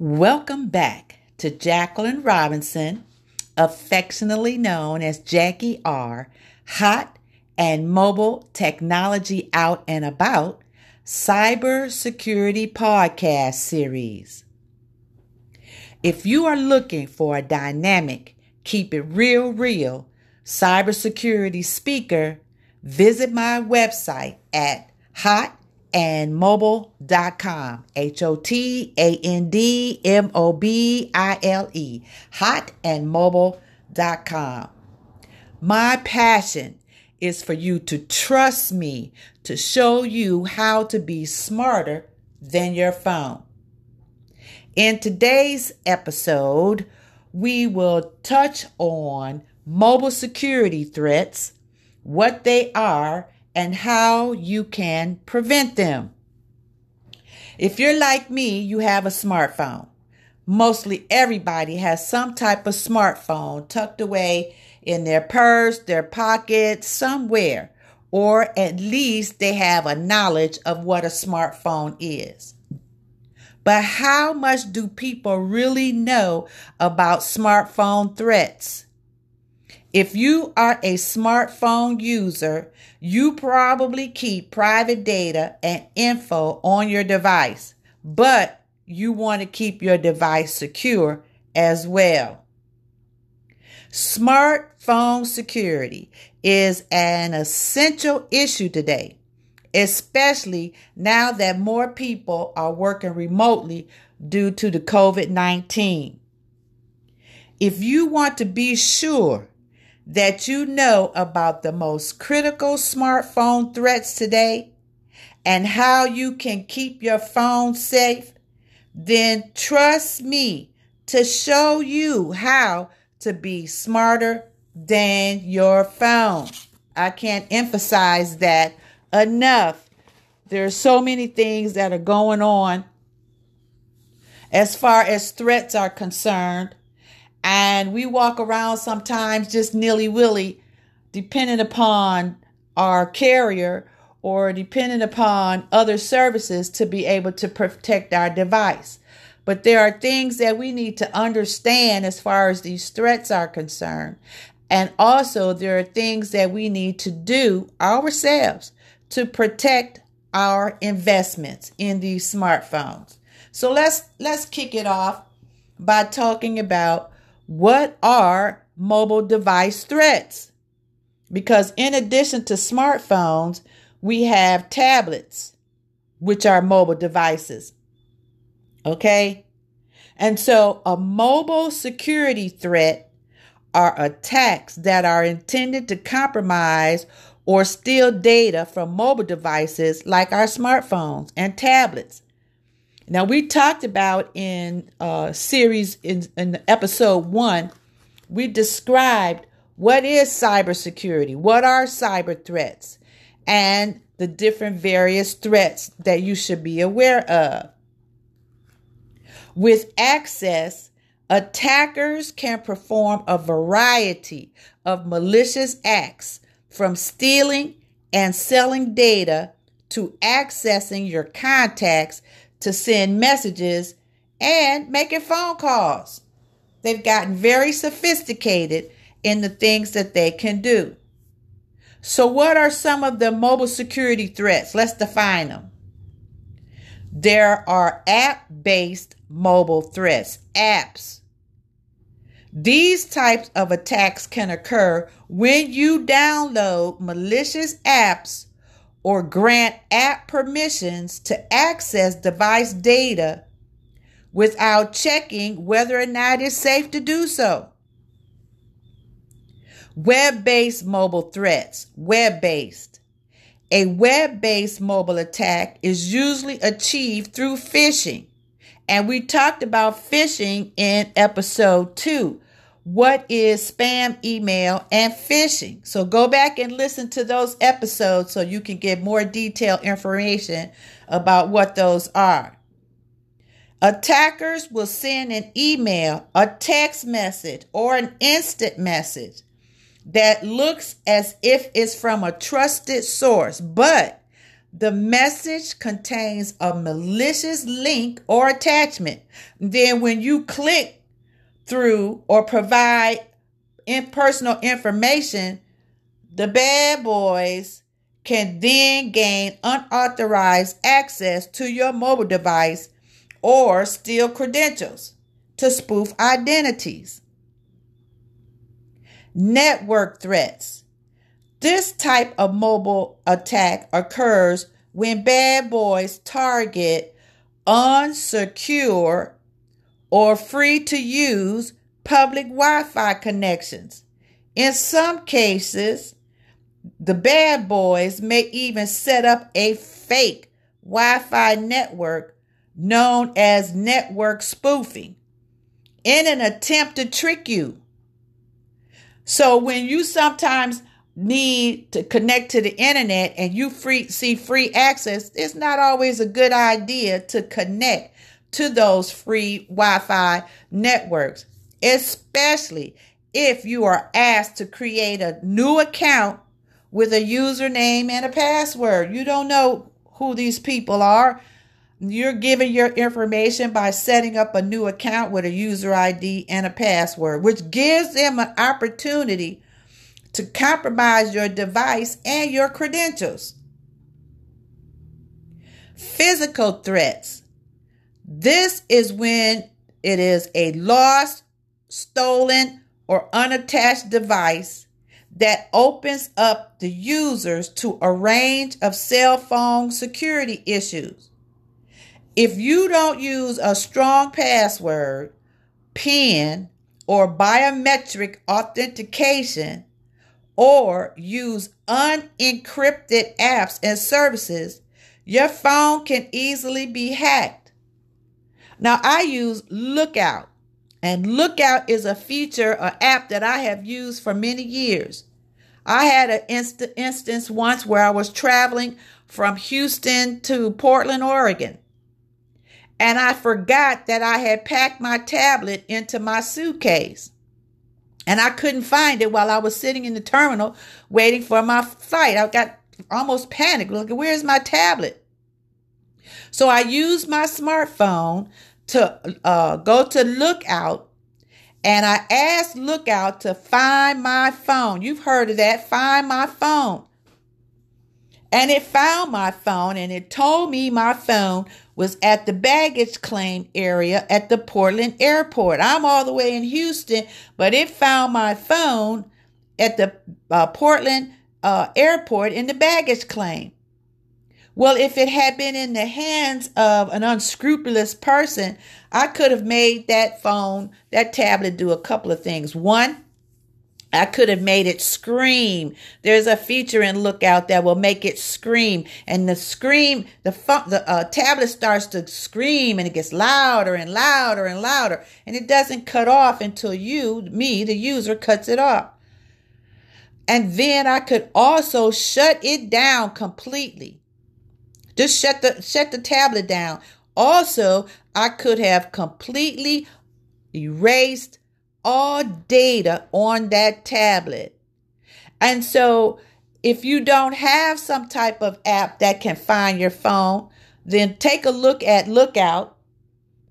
Welcome back to Jacqueline Robinson, affectionately known as Jackie R, Hot and Mobile Technology Out and About Cybersecurity Podcast Series. If you are looking for a dynamic, keep it real, real cybersecurity speaker, visit my website at hot and mobile.com. H O T A N D M O B I L E. Hot and mobile.com. My passion is for you to trust me to show you how to be smarter than your phone. In today's episode, we will touch on mobile security threats, what they are, and how you can prevent them. If you're like me, you have a smartphone. Mostly everybody has some type of smartphone tucked away in their purse, their pocket, somewhere, or at least they have a knowledge of what a smartphone is. But how much do people really know about smartphone threats? If you are a smartphone user, you probably keep private data and info on your device, but you want to keep your device secure as well. Smartphone security is an essential issue today, especially now that more people are working remotely due to the COVID 19. If you want to be sure that you know about the most critical smartphone threats today and how you can keep your phone safe, then trust me to show you how to be smarter than your phone. I can't emphasize that enough. There are so many things that are going on as far as threats are concerned and we walk around sometimes just nilly willy, depending upon our carrier or depending upon other services to be able to protect our device. But there are things that we need to understand as far as these threats are concerned. And also, there are things that we need to do ourselves to protect our investments in these smartphones. So let's let's kick it off by talking about what are mobile device threats? Because in addition to smartphones, we have tablets, which are mobile devices. Okay? And so a mobile security threat are attacks that are intended to compromise or steal data from mobile devices like our smartphones and tablets. Now, we talked about in uh, series in, in episode one, we described what is cybersecurity, what are cyber threats, and the different various threats that you should be aware of. With access, attackers can perform a variety of malicious acts from stealing and selling data to accessing your contacts to send messages and making phone calls. They've gotten very sophisticated in the things that they can do. So, what are some of the mobile security threats? Let's define them. There are app based mobile threats, apps. These types of attacks can occur when you download malicious apps or grant app permissions to access device data without checking whether or not it's safe to do so. Web based mobile threats, web based. A web based mobile attack is usually achieved through phishing. And we talked about phishing in episode two what is spam email and phishing. So go back and listen to those episodes so you can get more detailed information about what those are. Attackers will send an email, a text message, or an instant message that looks as if it's from a trusted source, but the message contains a malicious link or attachment. Then, when you click through or provide impersonal information, the bad boys can then gain unauthorized access to your mobile device or steal credentials to spoof identities. Network threats. This type of mobile attack occurs when bad boys target unsecure or free to use public Wi Fi connections. In some cases, the bad boys may even set up a fake Wi Fi network known as network spoofing in an attempt to trick you. So when you sometimes need to connect to the internet and you free see free access, it's not always a good idea to connect to those free Wi-Fi networks, especially if you are asked to create a new account with a username and a password. You don't know who these people are. You're giving your information by setting up a new account with a user ID and a password, which gives them an opportunity to compromise your device and your credentials. Physical threats. This is when it is a lost, stolen, or unattached device that opens up the users to a range of cell phone security issues. If you don't use a strong password, PIN, or biometric authentication, or use unencrypted apps and services, your phone can easily be hacked. Now, I use Lookout, and Lookout is a feature or app that I have used for many years. I had an inst- instance once where I was traveling from Houston to Portland, Oregon. And I forgot that I had packed my tablet into my suitcase. And I couldn't find it while I was sitting in the terminal waiting for my flight. I got almost panicked. Look, where's my tablet? So I used my smartphone to uh, go to Lookout and I asked Lookout to find my phone. You've heard of that. Find my phone. And it found my phone and it told me my phone was at the baggage claim area at the Portland airport. I'm all the way in Houston, but it found my phone at the uh, Portland uh, airport in the baggage claim. Well, if it had been in the hands of an unscrupulous person, I could have made that phone, that tablet do a couple of things. One, I could have made it scream. There's a feature in Lookout that will make it scream, and the scream, the the uh, tablet starts to scream, and it gets louder and louder and louder, and it doesn't cut off until you, me, the user, cuts it off. And then I could also shut it down completely. Just shut the shut the tablet down. Also, I could have completely erased all data on that tablet. And so, if you don't have some type of app that can find your phone, then take a look at Lookout,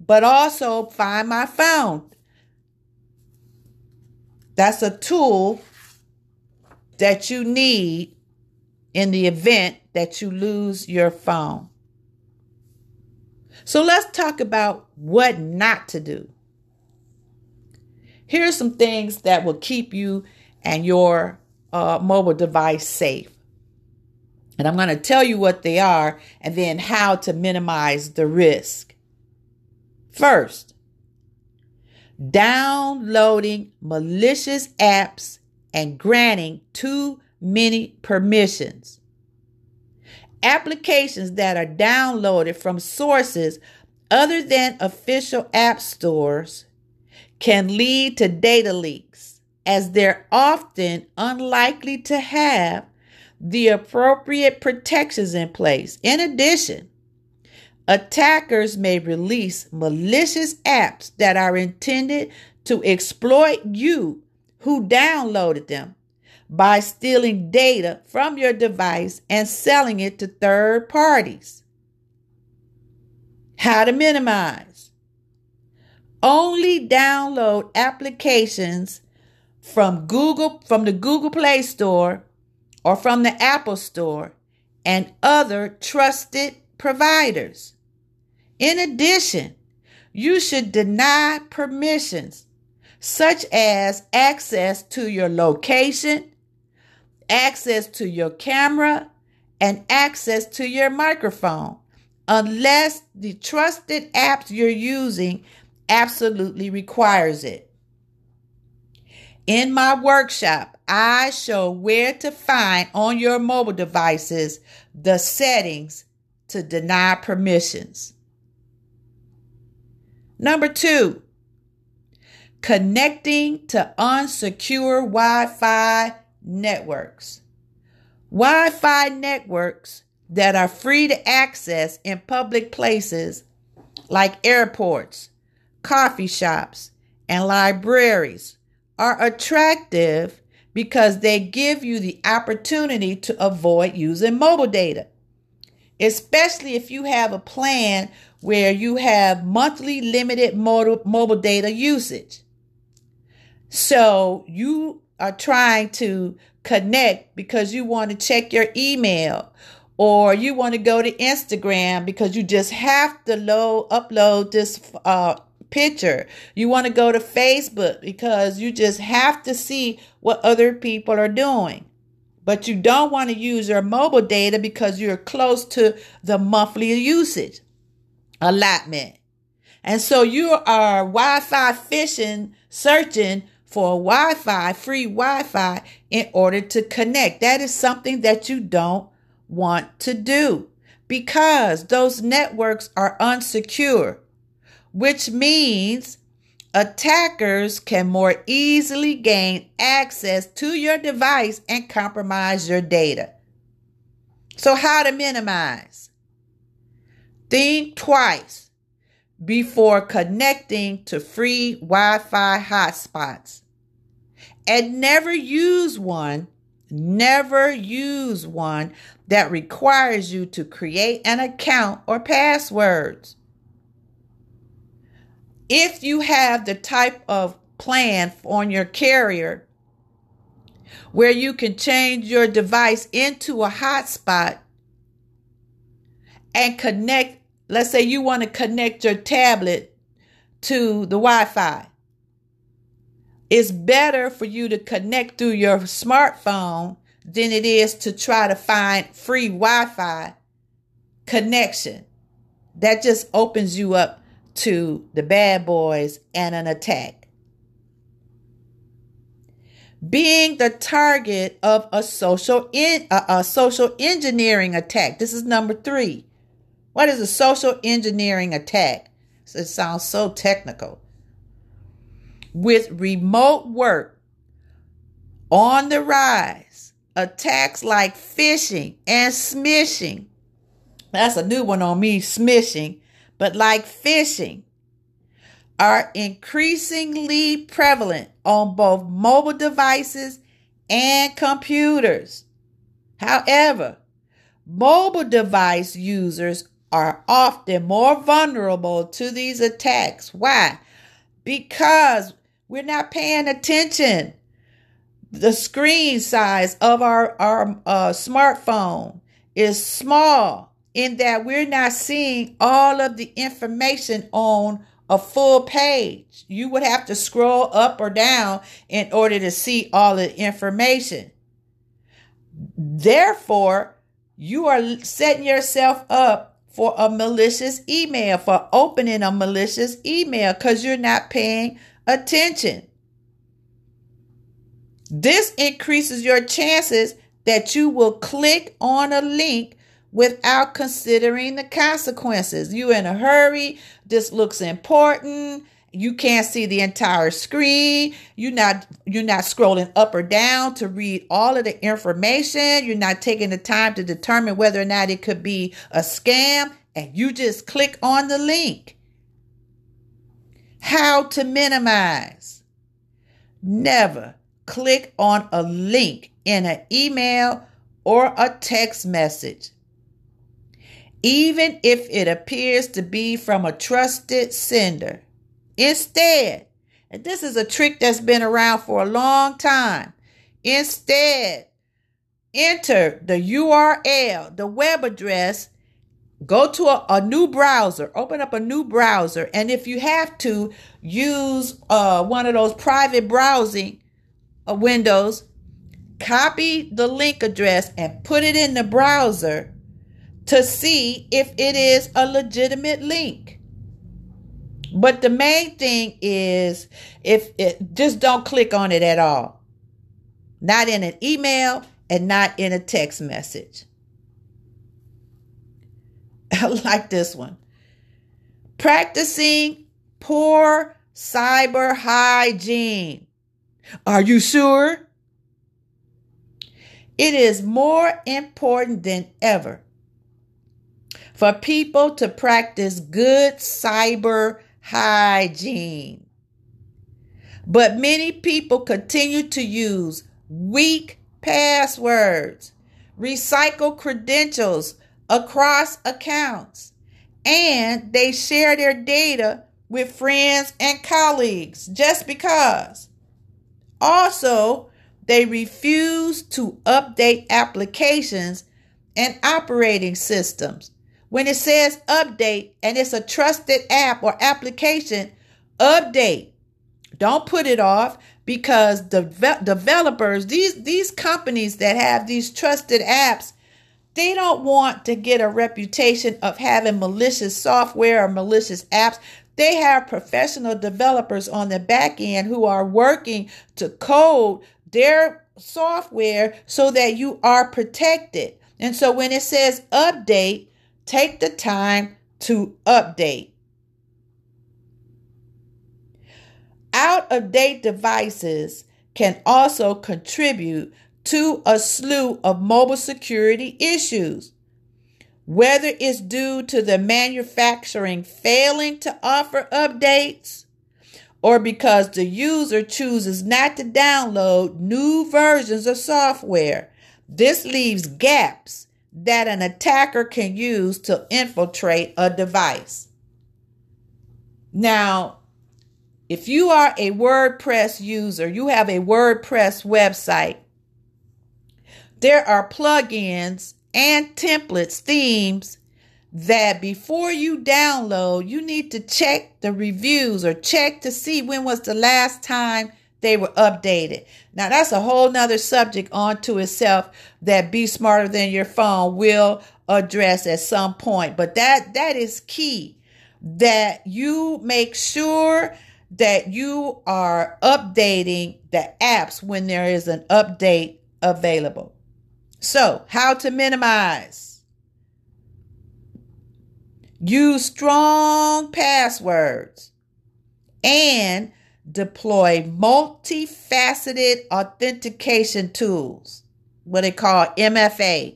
but also find my phone. That's a tool that you need in the event that you lose your phone. So let's talk about what not to do. Here are some things that will keep you and your uh, mobile device safe. And I'm going to tell you what they are and then how to minimize the risk. First, downloading malicious apps and granting too many permissions. Applications that are downloaded from sources other than official app stores can lead to data leaks, as they're often unlikely to have the appropriate protections in place. In addition, attackers may release malicious apps that are intended to exploit you who downloaded them by stealing data from your device and selling it to third parties. How to minimize. Only download applications from Google from the Google Play Store or from the Apple Store and other trusted providers. In addition, you should deny permissions such as access to your location, access to your camera, and access to your microphone, unless the trusted apps you're using absolutely requires it. In my workshop, I show where to find on your mobile devices the settings to deny permissions. Number two, connecting to unsecure Wi Fi networks. Wi Fi networks that are free to access in public places like airports, coffee shops, and libraries are attractive because they give you the opportunity to avoid using mobile data, especially if you have a plan where you have monthly limited mobile data usage. So you are trying to connect because you want to check your email or you want to go to Instagram because you just have to load upload this uh, picture. You want to go to Facebook because you just have to see what other people are doing. But you don't want to use your mobile data because you're close to the monthly usage allotment. And so you are Wi-Fi fishing, searching for Wi-Fi, free Wi-Fi in order to connect. That is something that you don't want to do because those networks are unsecure, which means attackers can more easily gain access to your device and compromise your data. So, how to minimize? Think twice before connecting to free Wi Fi hotspots. And never use one, never use one that requires you to create an account or passwords. If you have the type of plan on your carrier where you can change your device into a hotspot and connect Let's say you want to connect your tablet to the Wi Fi. It's better for you to connect through your smartphone than it is to try to find free Wi Fi connection. That just opens you up to the bad boys and an attack. Being the target of a social in, a, a social engineering attack. This is number three. What is a social engineering attack? It sounds so technical. With remote work on the rise, attacks like phishing and smishing. That's a new one on me, smishing, but like phishing are increasingly prevalent on both mobile devices and computers. However, mobile device users are often more vulnerable to these attacks. Why? Because we're not paying attention. The screen size of our, our uh, smartphone is small in that we're not seeing all of the information on a full page. You would have to scroll up or down in order to see all the information. Therefore, you are setting yourself up for a malicious email, for opening a malicious email because you're not paying attention. This increases your chances that you will click on a link without considering the consequences. You're in a hurry, this looks important, you can't see the entire screen. You're not you're not scrolling up or down to read all of the information. You're not taking the time to determine whether or not it could be a scam. And you just click on the link. How to minimize. Never click on a link in an email or a text message, even if it appears to be from a trusted sender. Instead, and this is a trick that's been around for a long time, instead, enter the URL, the web address. Go to a, a, new browser. Open up a new browser. And if you have to use uh, one of those private browsing uh, windows. Copy the link address and put it in the browser to see if it is a legitimate link but the main thing is if it just don't click on it at all not in an email and not in a text message I like this one. Practicing poor cyber hygiene. Are you sure? It is more important than ever for people to practice good cyber hygiene. But many people continue to use weak passwords, recycle credentials across accounts, and they share their data with friends and colleagues just because. Also, they refuse to update applications and operating systems. When it says update and it's a trusted app or application, update. Don't put it off because the developers, these these companies that have these trusted apps, they don't want to get a reputation of having malicious software or malicious apps. They have professional developers on the back end who are working to code their software so that you are protected. And so when it says update, take the time to update. Out of date devices can also contribute to a slew of mobile security issues. Whether it's due to the manufacturing failing to offer updates or because the user chooses not to download new versions of software, this leaves gaps that an attacker can use to infiltrate a device. Now, if you are a WordPress user, you have a WordPress website, there are plugins and templates, themes that before you download, you need to check the reviews or check to see when was the last time they were updated. Now that's a whole nother subject onto itself that Be Smarter Than Your Phone will address at some point. But that that is key that you make sure that you are updating the apps when there is an update available. So, how to minimize? Use strong passwords and deploy multifaceted authentication tools, what they call MFA.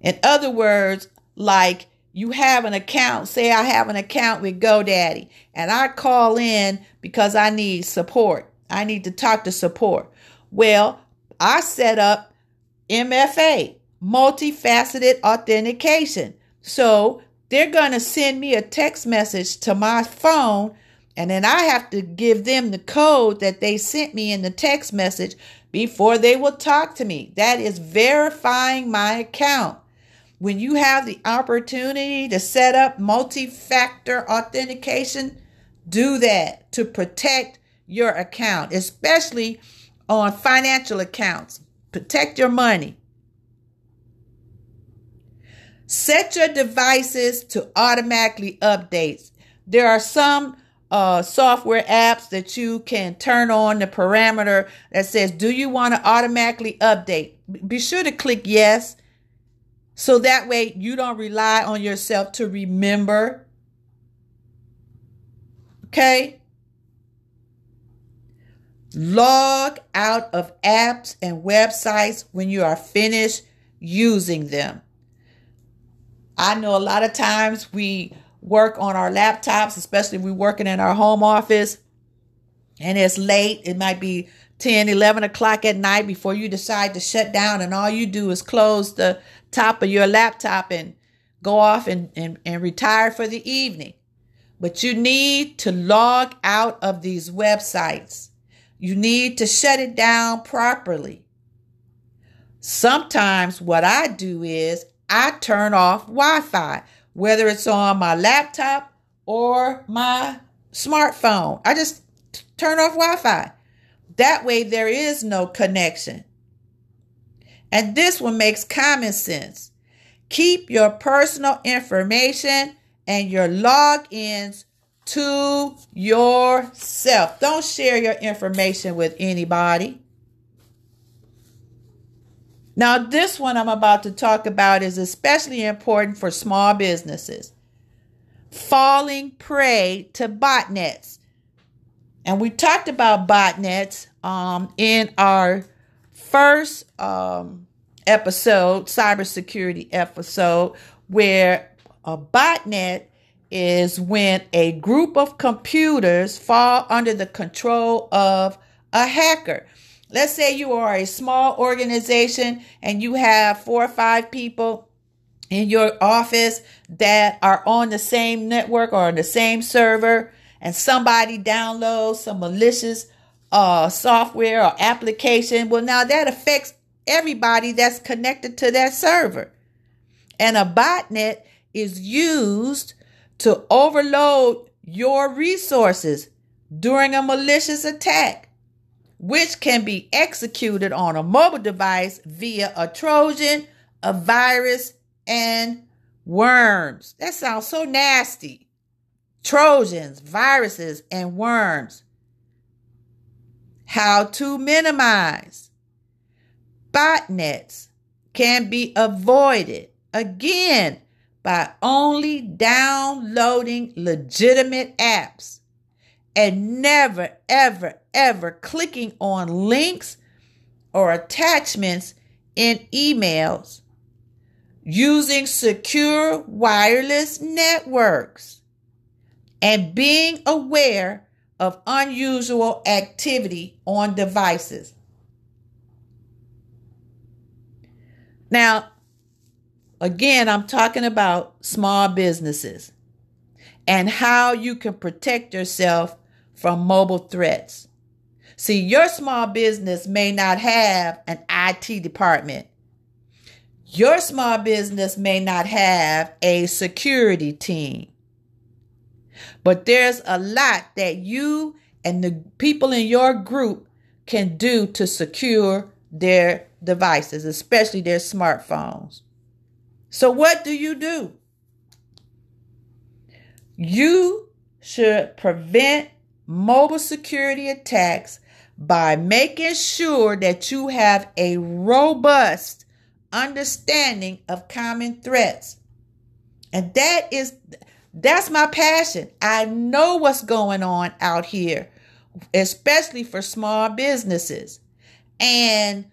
In other words, like you have an account, say I have an account with GoDaddy, and I call in because I need support. I need to talk to support. Well, I set up MFA, multifaceted authentication. So they're going to send me a text message to my phone, and then I have to give them the code that they sent me in the text message before they will talk to me. That is verifying my account. When you have the opportunity to set up multi factor authentication, do that to protect your account, especially on financial accounts. Protect your money. Set your devices to automatically updates. There are some uh, software apps that you can turn on the parameter that says, Do you want to automatically update? Be sure to click yes. So that way you don't rely on yourself to remember. Okay? Log out of apps and websites when you are finished using them. I know a lot of times we work on our laptops, especially if we're working in our home office, and it's late, it might be 10, 11 o'clock at night before you decide to shut down, and all you do is close the top of your laptop and go off and, and, and retire for the evening. But you need to log out of these websites. You need to shut it down properly. Sometimes what I do is I turn off Wi Fi, whether it's on my laptop or my smartphone. I just turn off Wi Fi. That way, there is no connection. And this one makes common sense. Keep your personal information and your logins to yourself. Don't share your information with anybody. Now, this one I'm about to talk about is especially important for small businesses falling prey to botnets. And we talked about botnets um, in our first um, episode, cybersecurity episode, where a botnet is when a group of computers fall under the control of a hacker. Let's say you are a small organization and you have four or five people in your office that are on the same network or on the same server, and somebody downloads some malicious uh, software or application. Well, now that affects everybody that's connected to that server. And a botnet is used to overload your resources during a malicious attack, which can be executed on a mobile device via a Trojan, a virus, and worms. That sounds so nasty. Trojans, viruses, and worms. How to minimize. Botnets can be avoided again by only downloading legitimate apps and never, ever, ever clicking on links or attachments in emails using secure wireless networks and being aware of unusual activity on devices. Now, again, I'm talking about small businesses and how you can protect yourself from mobile threats. See, your small business may not have an IT department your small business may not have a security team, but there's a lot that you and the people in your group can do to secure their devices, especially their smartphones. So, what do you do? You should prevent mobile security attacks by making sure that you have a robust understanding of common threats. And that is that's my passion. I know what's going on out here, especially for small businesses. And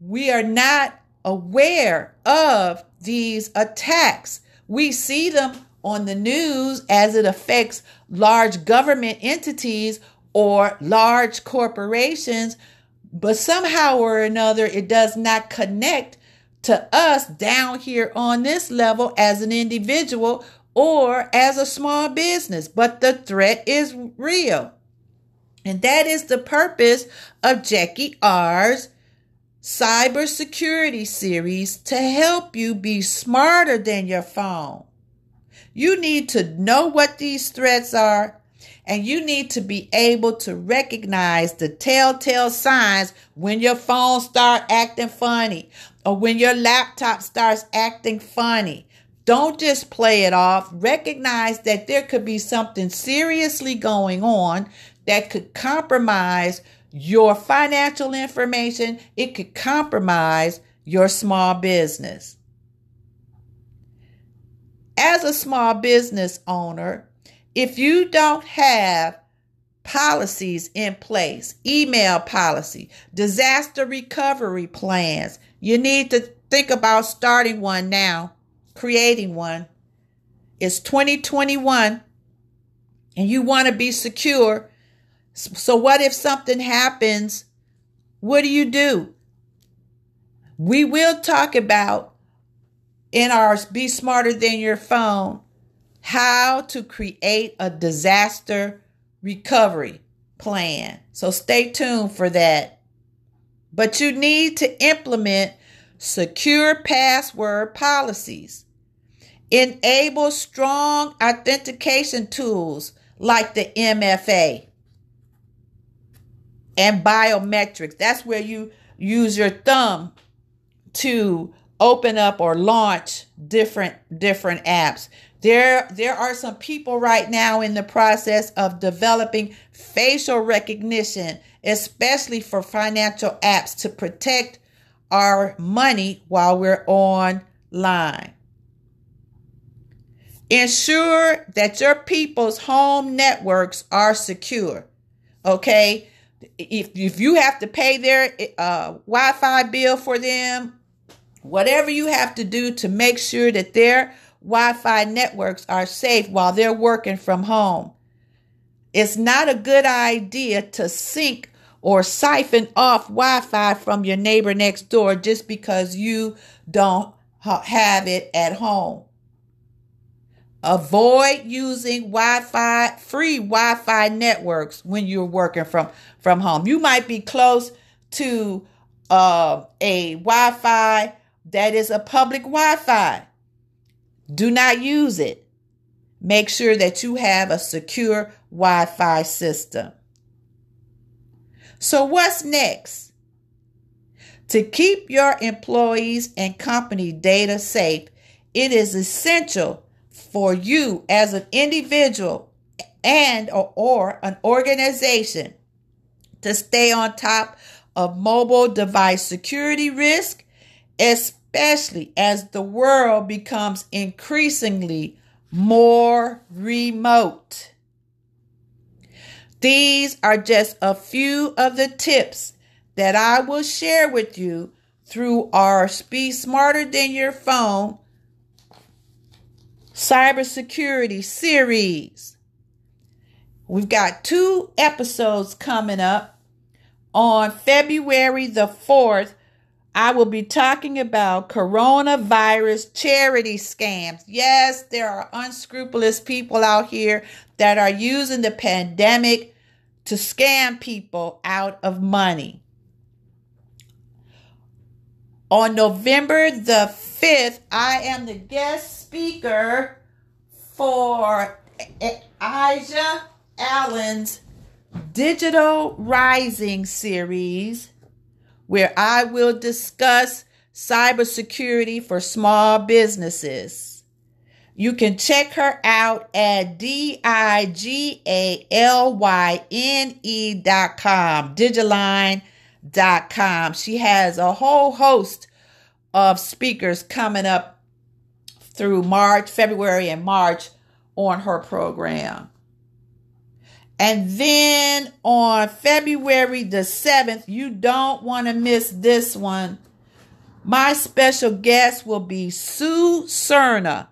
we are not aware of these attacks. We see them on the news as it affects large government entities or large corporations, but somehow or another it does not connect to us down here on this level as an individual or as a small business, but the threat is real. And that is the purpose of Jackie R's cybersecurity series to help you be smarter than your phone. You need to know what these threats are and you need to be able to recognize the telltale signs when your phone start acting funny or when your laptop starts acting funny. Don't just play it off. Recognize that there could be something seriously going on that could compromise your financial information. It could compromise your small business. As a small business owner, if you don't have policies in place, email policy, disaster recovery plans, you need to think about starting one now, creating one. It's 2021 and you want to be secure. So, what if something happens? What do you do? We will talk about in our Be Smarter Than Your Phone how to create a disaster recovery plan. So, stay tuned for that. But you need to implement secure password policies. Enable strong authentication tools like the MFA and biometrics. That's where you use your thumb to open up or launch different different apps. There there are some people right now in the process of developing facial recognition, especially for financial apps to protect our money while we're online. Ensure that your people's home networks are secure. Okay? If, if you have to pay their uh, Wi Fi bill for them, whatever you have to do to make sure that their Wi Fi networks are safe while they're working from home. It's not a good idea to sync or siphon off Wi Fi from your neighbor next door just because you don't have it at home. Avoid using Wi-Fi free Wi-Fi networks when you're working from from home. You might be close to uh, a Wi-Fi that is a public Wi-Fi. Do not use it. Make sure that you have a secure Wi-Fi system. So what's next? To keep your employees and company data safe, it is essential for you as an individual and or, or an organization to stay on top of mobile device security risk, especially as the world becomes increasingly more remote. These are just a few of the tips that I will share with you through our Be Smarter Than Your Phone cybersecurity series. We've got two episodes coming up. On February the 4th, I will be talking about coronavirus charity scams. Yes, there are unscrupulous people out here that are using the pandemic to scam people out of money. On November the 5th, I am the guest speaker for Aja Allen's Digital Rising series, where I will discuss cybersecurity for small businesses. You can check her out at D-I-G-A-L-Y-N-E dot com, Digiline dot com. She has a whole host of speakers coming up through March, February, and March on her program. And then on February the 7th, you don't want to miss this one. My special guest will be Sue Cerna,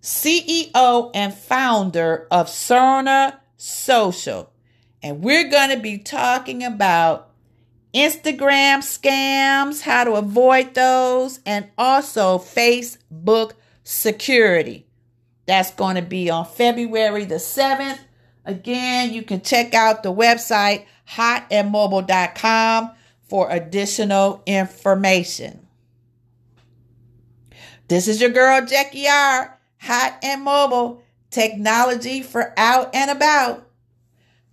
CEO and founder of Cerna Social. And we're going to be talking about Instagram scams, how to avoid those, and also Facebook security. That's going to be on February the 7th. Again, you can check out the website hotandmobile.com for additional information. This is your girl Jackie R. Hot and Mobile Technology for Out and About.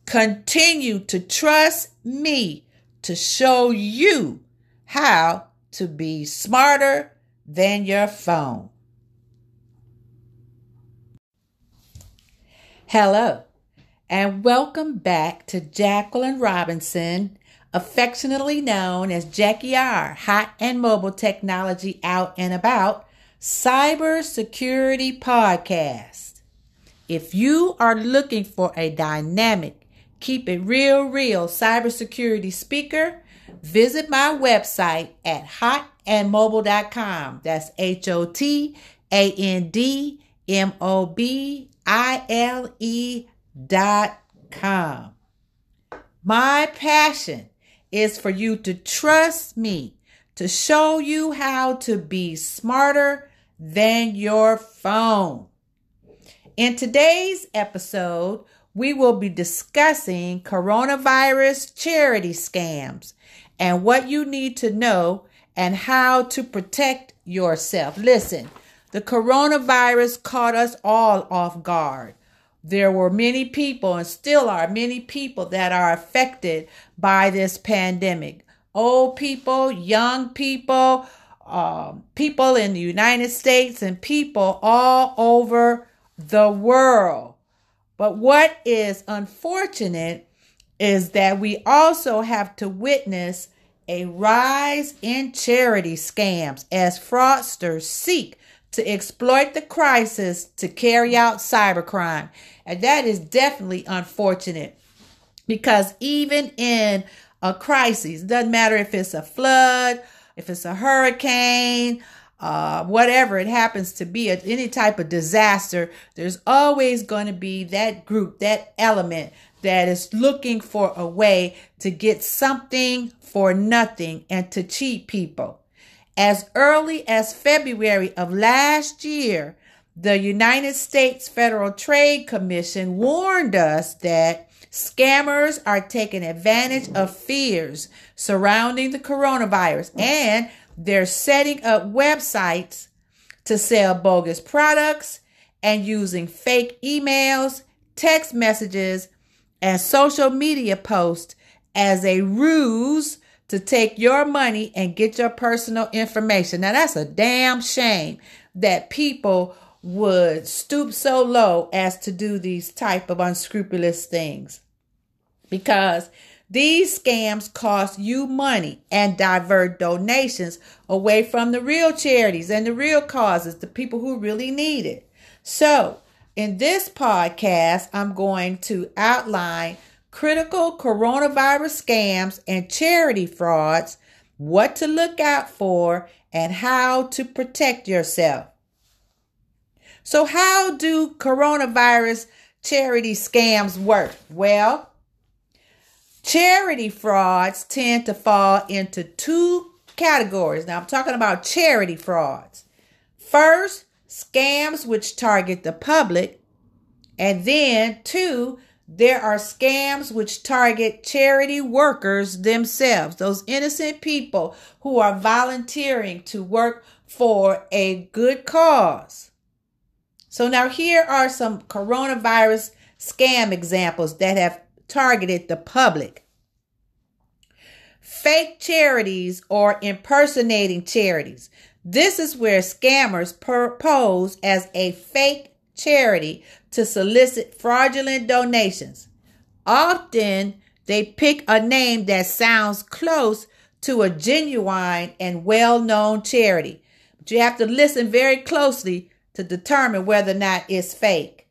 Continue to trust me to show you how to be smarter than your phone. Hello, and welcome back to Jacqueline Robinson, affectionately known as Jackie R, Hot and Mobile Technology Out and About, Cyber Security Podcast. If you are looking for a dynamic, keep it real, real cybersecurity speaker, visit my website at hotandmobile.com. That's H O T A N D M O B I L E dot. My passion is for you to trust me to show you how to be smarter than your phone. In today's episode, we will be discussing coronavirus charity scams and what you need to know and how to protect yourself. Listen, the coronavirus caught us all off guard. There were many people, and still are many people, that are affected by this pandemic. Old people, young people, um, people in the United States, and people all over the world. But what is unfortunate is that we also have to witness a rise in charity scams as fraudsters seek to exploit the crisis to carry out cybercrime. And that is definitely unfortunate because even in a crisis, doesn't matter if it's a flood, if it's a hurricane, uh, whatever it happens to be, any type of disaster, there's always going to be that group, that element that is looking for a way to get something for nothing and to cheat people. As early as February of last year, the United States Federal Trade Commission warned us that scammers are taking advantage of fears surrounding the coronavirus and they're setting up websites to sell bogus products and using fake emails, text messages, and social media posts as a ruse to take your money and get your personal information. Now, that's a damn shame that people would stoop so low as to do these type of unscrupulous things because these scams cost you money and divert donations away from the real charities and the real causes, the people who really need it. So, in this podcast, I'm going to outline critical coronavirus scams and charity frauds, what to look out for, and how to protect yourself. So, how do coronavirus charity scams work? Well, charity frauds tend to fall into two categories. Now, I'm talking about charity frauds. First, scams which target the public, and then two, there are scams which target charity workers themselves, those innocent people who are volunteering to work for a good cause. So now here are some coronavirus scam examples that have targeted the public. Fake charities or impersonating charities. This is where scammers pose as a fake charity to solicit fraudulent donations. Often they pick a name that sounds close to a genuine and well known charity. But you have to listen very closely to determine whether or not it's fake.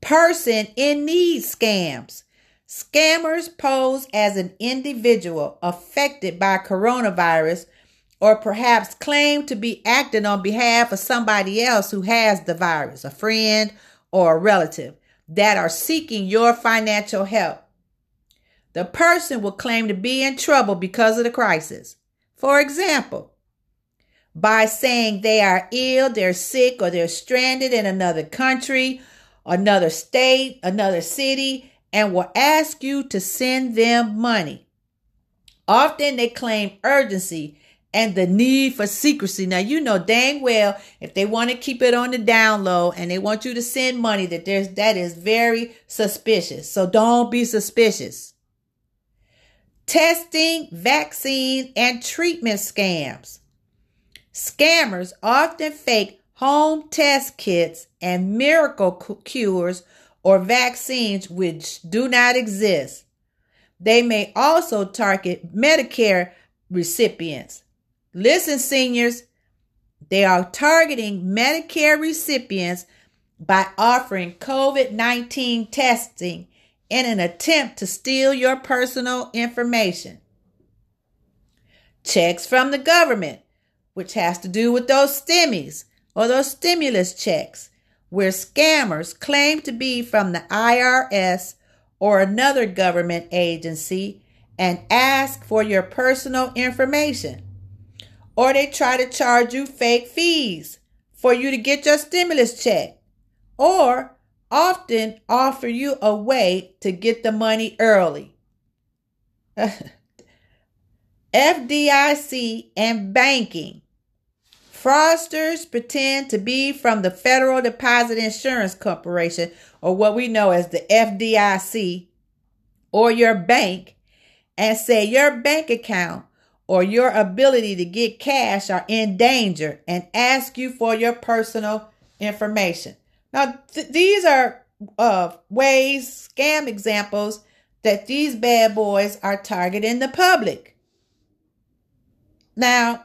Person in need scams. Scammers pose as an individual affected by coronavirus or perhaps claim to be acting on behalf of somebody else who has the virus, a friend or a relative, that are seeking your financial help. The person will claim to be in trouble because of the crisis. For example, by saying they are ill, they're sick, or they're stranded in another country, another state, another city, and will ask you to send them money. Often they claim urgency and the need for secrecy. Now, you know dang well if they want to keep it on the down low and they want you to send money that there's that is very suspicious. So don't be suspicious. Testing, vaccine, and treatment scams. Scammers often fake home test kits and miracle cures or vaccines which do not exist. They may also target Medicare recipients. Listen, seniors, they are targeting Medicare recipients by offering COVID 19 testing in an attempt to steal your personal information. Checks from the government which has to do with those stimmies or those stimulus checks, where scammers claim to be from the IRS or another government agency and ask for your personal information. Or they try to charge you fake fees for you to get your stimulus check. Or often offer you a way to get the money early. FDIC and banking. Fraudsters pretend to be from the Federal Deposit Insurance Corporation, or what we know as the FDIC, or your bank, and say your bank account or your ability to get cash are in danger and ask you for your personal information. Now, th- these are uh, ways, scam examples that these bad boys are targeting the public. Now,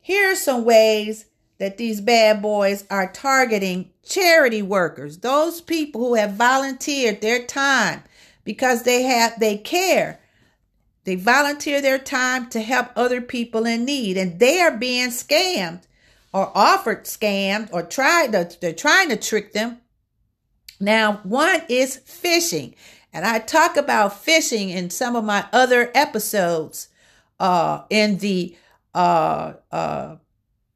here are some ways that these bad boys are targeting charity workers, those people who have volunteered their time because they have they care. They volunteer their time to help other people in need and they are being scammed or offered scammed or tried to, they're trying to trick them. Now, one is phishing. And I talk about phishing in some of my other episodes uh, in the uh, uh,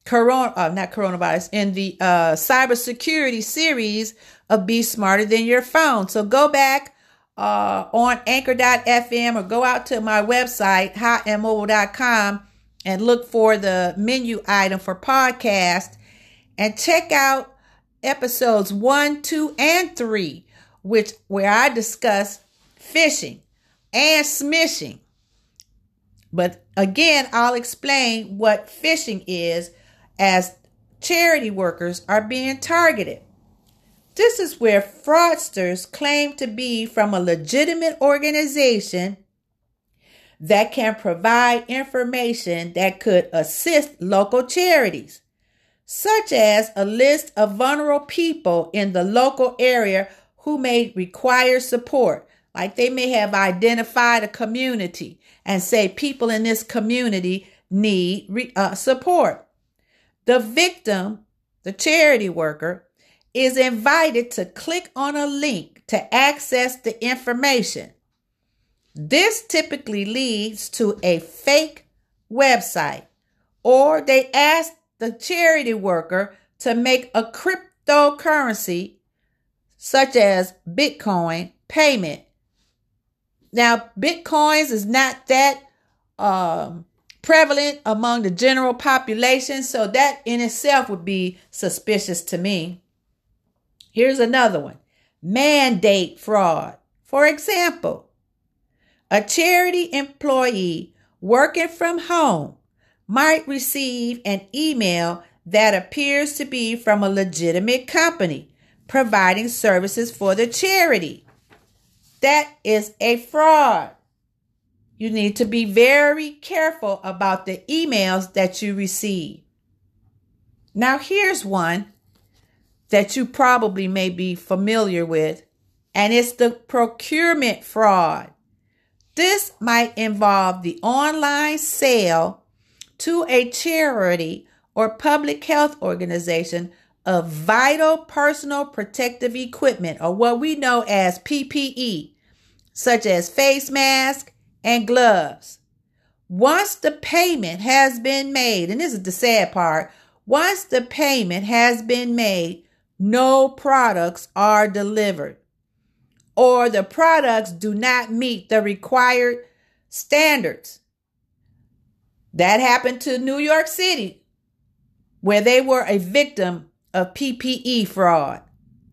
corona, uh, not coronavirus, in the uh, cybersecurity series of Be Smarter Than Your Phone. So go back uh, on anchor.fm or go out to my website, hotandmobile.com, and look for the menu item for podcast and check out episodes one, two, and three, which where I discuss phishing and smishing. But again, I'll explain what phishing is as charity workers are being targeted. This is where fraudsters claim to be from a legitimate organization that can provide information that could assist local charities, such as a list of vulnerable people in the local area who may require support. Like they may have identified a community and say people in this community need uh, support. The victim, the charity worker, is invited to click on a link to access the information. This typically leads to a fake website, or they ask the charity worker to make a cryptocurrency, such as Bitcoin, payment. Now, Bitcoins is not that um, prevalent among the general population, so that in itself would be suspicious to me. Here's another one mandate fraud. For example, a charity employee working from home might receive an email that appears to be from a legitimate company providing services for the charity. That is a fraud. You need to be very careful about the emails that you receive. Now, here's one that you probably may be familiar with, and it's the procurement fraud. This might involve the online sale to a charity or public health organization of vital personal protective equipment, or what we know as PPE, such as face masks, and gloves. Once the payment has been made, and this is the sad part, once the payment has been made, no products are delivered or the products do not meet the required standards. That happened to New York City, where they were a victim of PPE fraud.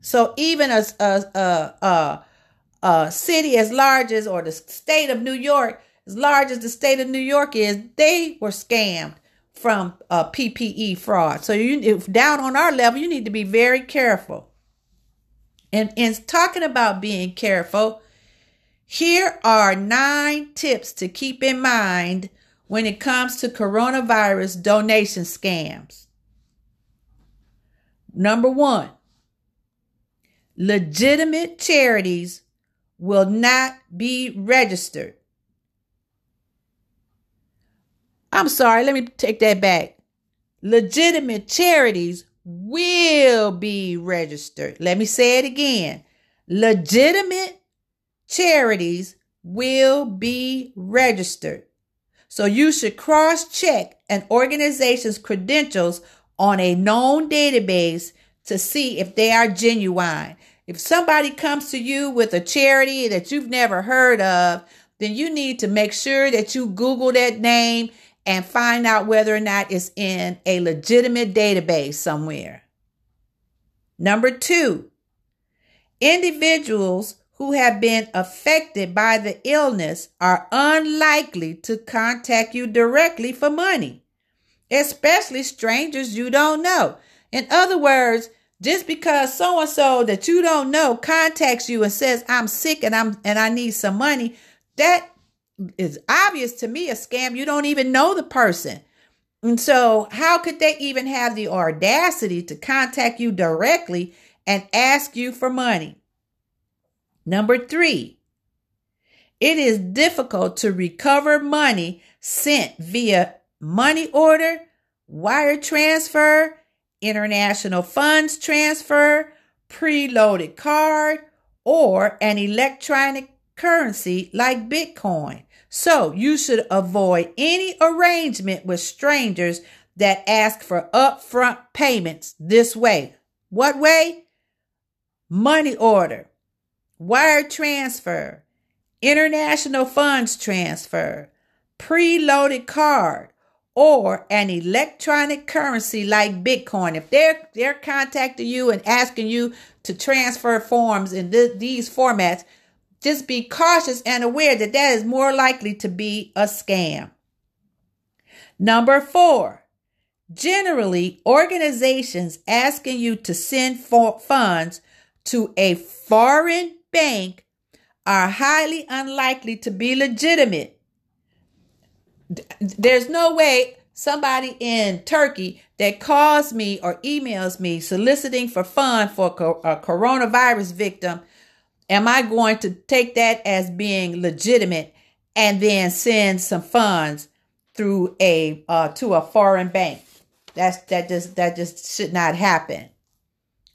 So even a, a, a, a a city as large as, or the state of New York, as large as the state of New York is, they were scammed from uh, PPE fraud. So you, if down on our level, you need to be very careful. And in talking about being careful, here are nine tips to keep in mind when it comes to coronavirus donation scams. Number one, legitimate charities will not be registered. I'm sorry, let me take that back. Legitimate charities will be registered. Let me say it again. Legitimate charities will be registered. So you should cross check an organization's credentials on a known database to see if they are genuine. If somebody comes to you with a charity that you've never heard of, then you need to make sure that you Google that name and find out whether or not it's in a legitimate database somewhere. Number two, individuals who have been affected by the illness are unlikely to contact you directly for money, especially strangers you don't know. In other words, just because so and so that you don't know contacts you and says I'm sick and I'm and I need some money, that is obvious to me a scam. You don't even know the person. And so, how could they even have the audacity to contact you directly and ask you for money? Number three, it is difficult to recover money sent via money order, wire transfer, international funds transfer, preloaded card, or an electronic currency like Bitcoin. So you should avoid any arrangement with strangers that ask for upfront payments this way. What way? Money order, wire transfer, international funds transfer, preloaded card, or an electronic currency like Bitcoin. If they're they're contacting you and asking you to transfer forms in th- these formats, just be cautious and aware that that is more likely to be a scam. Number 4. Generally, organizations asking you to send funds to a foreign bank are highly unlikely to be legitimate. There's no way somebody in Turkey that calls me or emails me soliciting for funds for a coronavirus victim, am I going to take that as being legitimate and then send some funds through a uh, to a foreign bank? That's that just that just should not happen.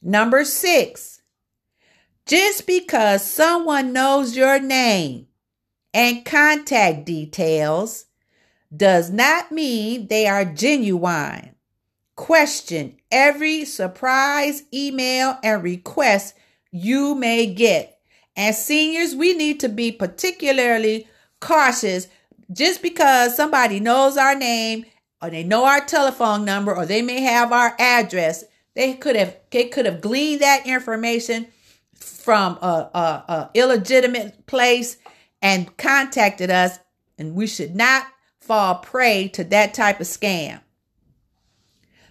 Number six, just because someone knows your name and contact details does not mean they are genuine. Question every surprise email and request you may get. As seniors, we need to be particularly cautious just because somebody knows our name or they know our telephone number or they may have our address. They could have they could have gleaned that information from a, a, a illegitimate place and contacted us, and we should not fall prey to that type of scam.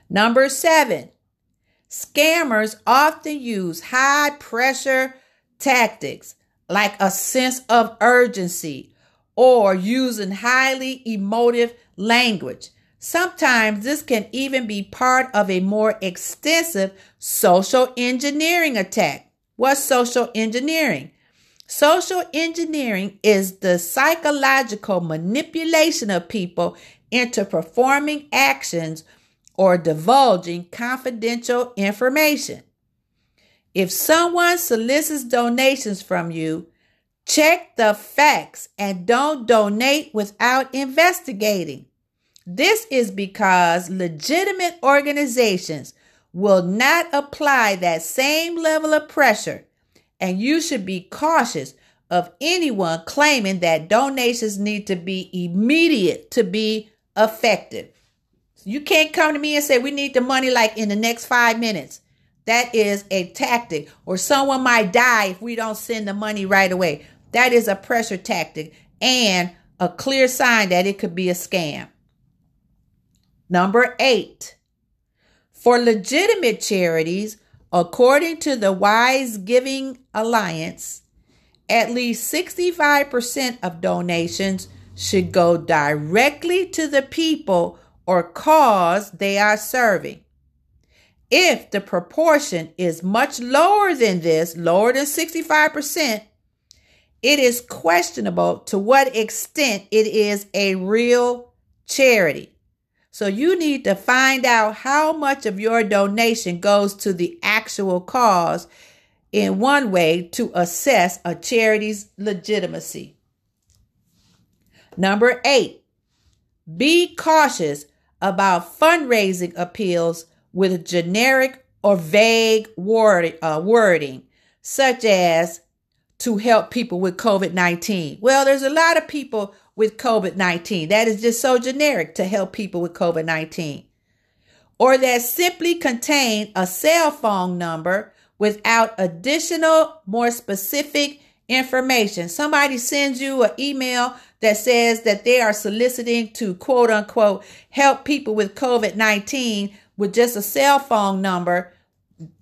Number seven, scammers often use high pressure tactics like a sense of urgency or using highly emotive language. Sometimes this can even be part of a more extensive social engineering attack. What's social engineering? Social engineering is the psychological manipulation of people into performing actions or divulging confidential information. If someone solicits donations from you, check the facts and don't donate without investigating. This is because legitimate organizations will not apply that same level of pressure, and you should be cautious of anyone claiming that donations need to be immediate to be effective. You can't come to me and say we need the money like in the next five minutes. That is a tactic, or someone might die if we don't send the money right away. That is a pressure tactic and a clear sign that it could be a scam. Number eight, for legitimate charities, according to the Wise Giving Alliance, at least 65% of donations should go directly to the people or cause they are serving. If the proportion is much lower than this, lower than 65%, it is questionable to what extent it is a real charity. So you need to find out how much of your donation goes to the actual cause in one way to assess a charity's legitimacy. Number eight, be cautious about fundraising appeals with generic or vague word, uh, wording, such as to help people with COVID 19. Well, there's a lot of people with COVID 19. That is just so generic to help people with COVID 19. Or that simply contain a cell phone number without additional, more specific information. Somebody sends you an email that says that they are soliciting to quote unquote help people with COVID 19 with just a cell phone number.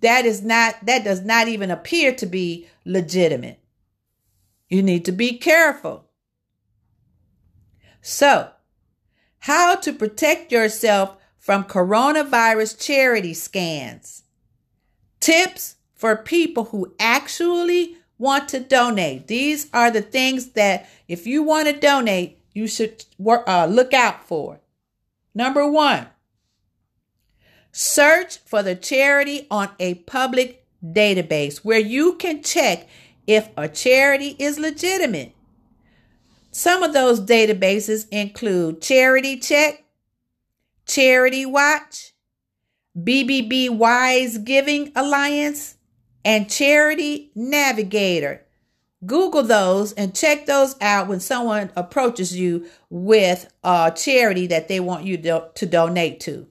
That is not, that does not even appear to be legitimate. You need to be careful. So, how to protect yourself from coronavirus charity scans. Tips for people who actually want to donate. These are the things that, if you want to donate, you should work, uh, look out for. Number one, search for the charity on a public database where you can check if a charity is legitimate. Some of those databases include Charity Check, Charity Watch, BBB Wise Giving Alliance, and Charity Navigator. Google those and check those out when someone approaches you with a charity that they want you to, to donate to.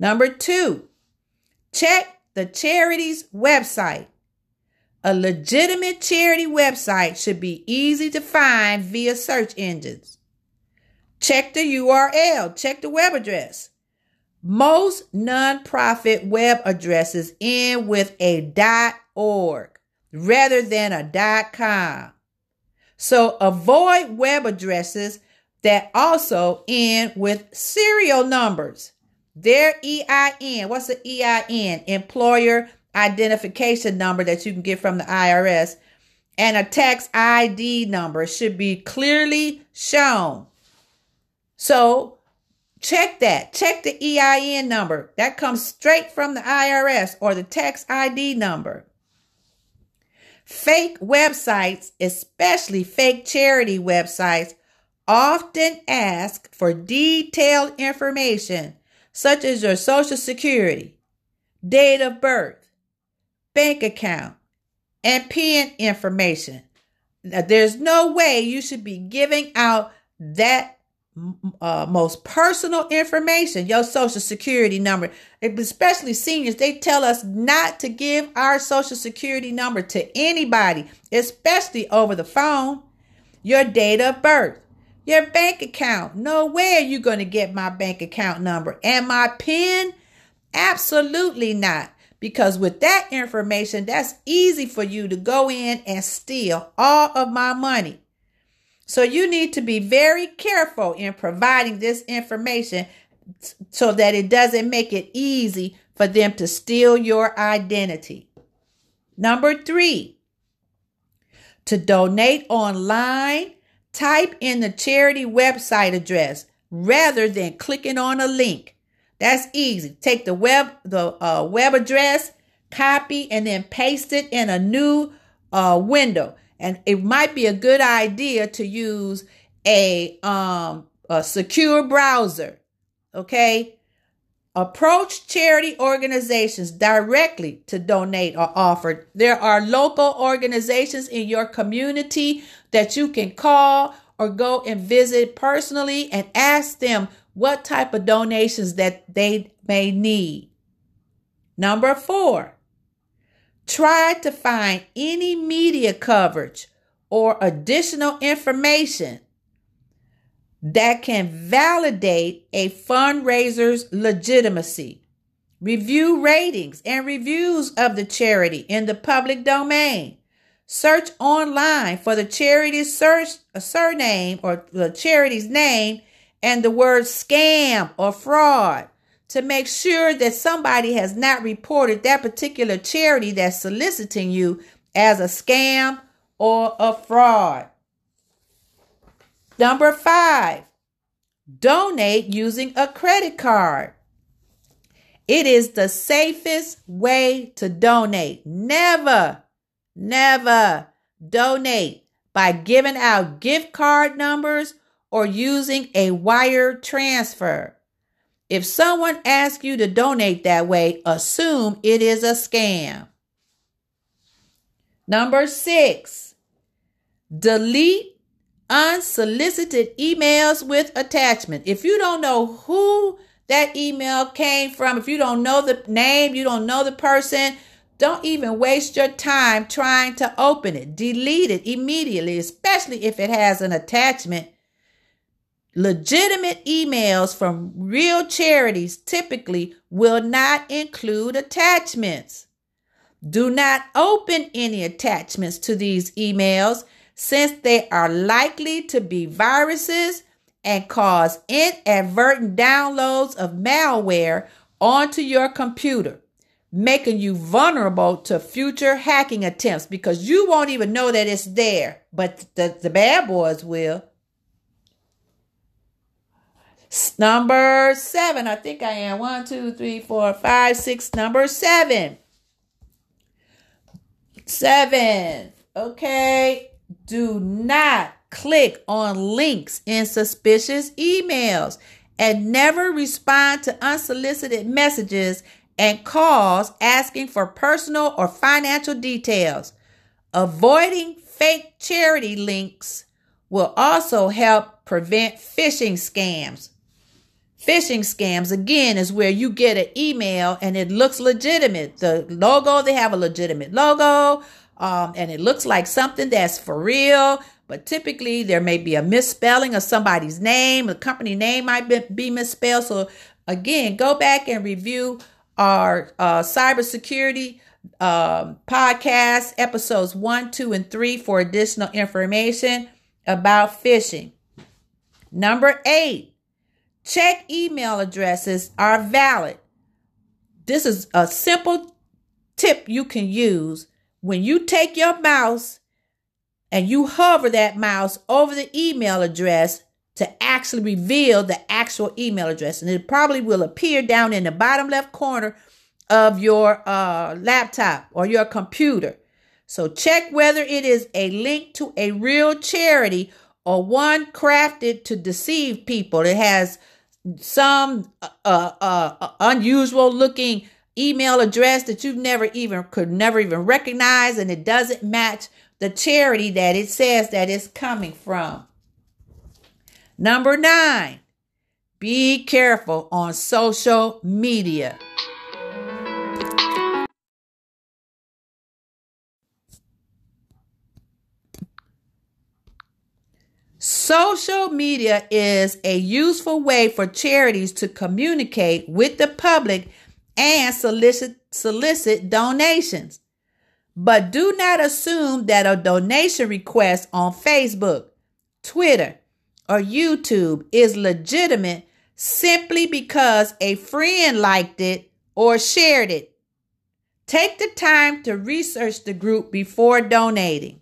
Number two, check the charity's website. A legitimate charity website should be easy to find via search engines. Check the URL, check the web address. Most nonprofit web addresses end with a .org rather than a .com. So avoid web addresses that also end with serial numbers. Their EIN, what's the EIN? Employer identification number that you can get from the IRS and a tax ID number should be clearly shown. So check that. Check the EIN number. That comes straight from the IRS or the tax ID number. Fake websites, especially fake charity websites, often ask for detailed information such as your social security, date of birth, bank account, and PIN information. Now, there's no way you should be giving out that uh, most personal information, your social security number, especially seniors. They tell us not to give our social security number to anybody, especially over the phone. Your date of birth, your bank account. No way are you going to get my bank account number and my PIN. Absolutely not. Because with that information, that's easy for you to go in and steal all of my money. So you need to be very careful in providing this information so that it doesn't make it easy for them to steal your identity. Number three, to donate online, type in the charity website address rather than clicking on a link. That's easy. Take the web the uh, web address, copy, and then paste it in a new uh, window. And it might be a good idea to use a um, a secure browser. Okay. Approach charity organizations directly to donate or offer. There are local organizations in your community that you can call or go and visit personally and ask them what type of donations that they may need. Number four, try to find any media coverage or additional information that can validate a fundraiser's legitimacy. Review ratings and reviews of the charity in the public domain. Search online for the charity's search, uh, surname or the charity's name and the word scam or fraud to make sure that somebody has not reported that particular charity that's soliciting you as a scam or a fraud. Number five, donate using a credit card. It is the safest way to donate. Never, never donate by giving out gift card numbers or using a wire transfer. If someone asks you to donate that way, assume it is a scam. Number six, delete unsolicited emails with attachment. If you don't know who that email came from, if you don't know the name, you don't know the person, don't even waste your time trying to open it. Delete it immediately, especially if it has an attachment Legitimate emails from real charities typically will not include attachments. Do not open any attachments to these emails since they are likely to be viruses and cause inadvertent downloads of malware onto your computer, making you vulnerable to future hacking attempts because you won't even know that it's there, but the, the bad boys will. Number seven, I think I am. One, two, three, four, five, six. Number seven. Seven. Okay. Do not click on links in suspicious emails and never respond to unsolicited messages and calls asking for personal or financial details. Avoiding fake charity links will also help prevent phishing scams. Phishing scams, again, is where you get an email and it looks legitimate. The logo, they have a legitimate logo, um, and it looks like something that's for real. But typically, there may be a misspelling of somebody's name. The company name might be, misspelled. So, again, go back and review our uh, cybersecurity um, podcast, episodes one, two, and three, for additional information about phishing. Number eight, Check email addresses are valid. This is a simple tip you can use when you take your mouse and you hover that mouse over the email address to actually reveal the actual email address. And it probably will appear down in the bottom left corner of your uh, laptop or your computer. So check whether it is a link to a real charity or one crafted to deceive people. It has some uh, uh, uh, unusual looking email address that you've never even could never even recognize and it doesn't match the charity that it says that it's coming from. Number 9. Be careful on social media. Social media is a useful way for charities to communicate with the public and solicit, solicit donations. But do not assume that a donation request on Facebook, Twitter, or YouTube is legitimate simply because a friend liked it or shared it. Take the time to research the group before donating.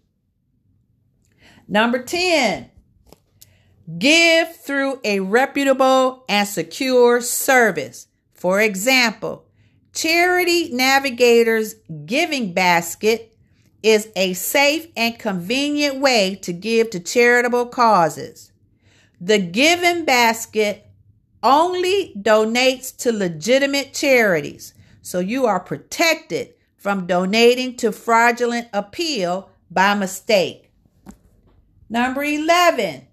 Number 10, Give through a reputable and secure service. For example, Charity Navigator's Giving Basket is a safe and convenient way to give to charitable causes. The Giving Basket only donates to legitimate charities, so you are protected from donating to fraudulent appeal by mistake. Number 11,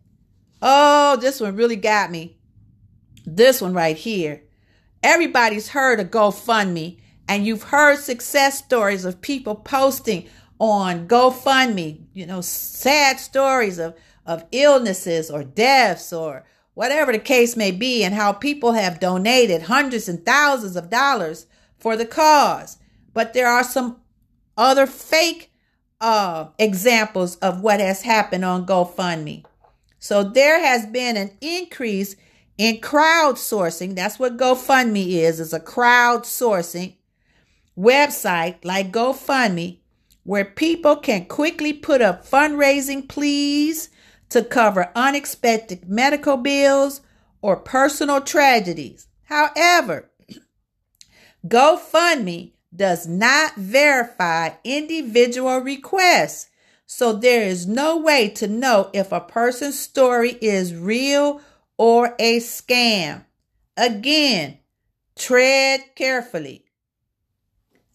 Oh, this one really got me. This one right here. Everybody's heard of GoFundMe, and you've heard success stories of people posting on GoFundMe, you know, sad stories of, of illnesses or deaths or whatever the case may be, and how people have donated hundreds and thousands of dollars for the cause. But there are some other fake uh, examples of what has happened on GoFundMe. So there has been an increase in crowdsourcing. That's what GoFundMe is, is a crowdsourcing website like GoFundMe where people can quickly put up fundraising pleas to cover unexpected medical bills or personal tragedies. However, GoFundMe does not verify individual requests, so there is no way to know if a person's story is real or a scam. Again, tread carefully.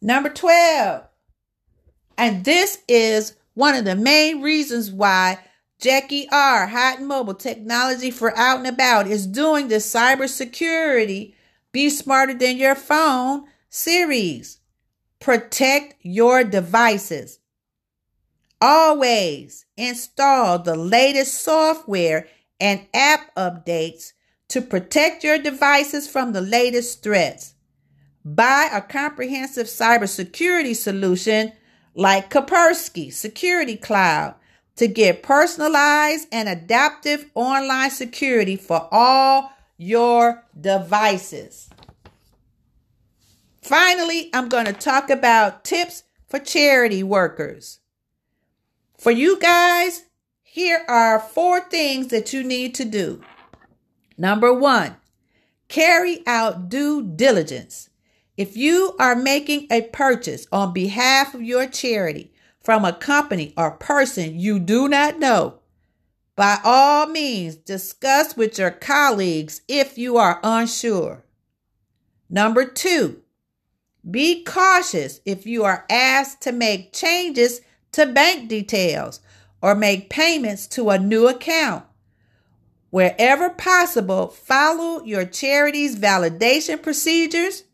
Number 12. And this is one of the main reasons why Jackie R, Hot and Mobile Technology for Out and About, is doing the cybersecurity Be Smarter Than Your Phone series. Protect your devices. Always install the latest software and app updates to protect your devices from the latest threats. Buy a comprehensive cybersecurity solution like Kaspersky Security Cloud to get personalized and adaptive online security for all your devices. Finally, I'm going to talk about tips for charity workers. For you guys, here are four things that you need to do. Number one, carry out due diligence. If you are making a purchase on behalf of your charity from a company or person you do not know, by all means discuss with your colleagues if you are unsure. Number two, be cautious if you are asked to make changes to bank details or make payments to a new account. Wherever possible, follow your charity's validation procedures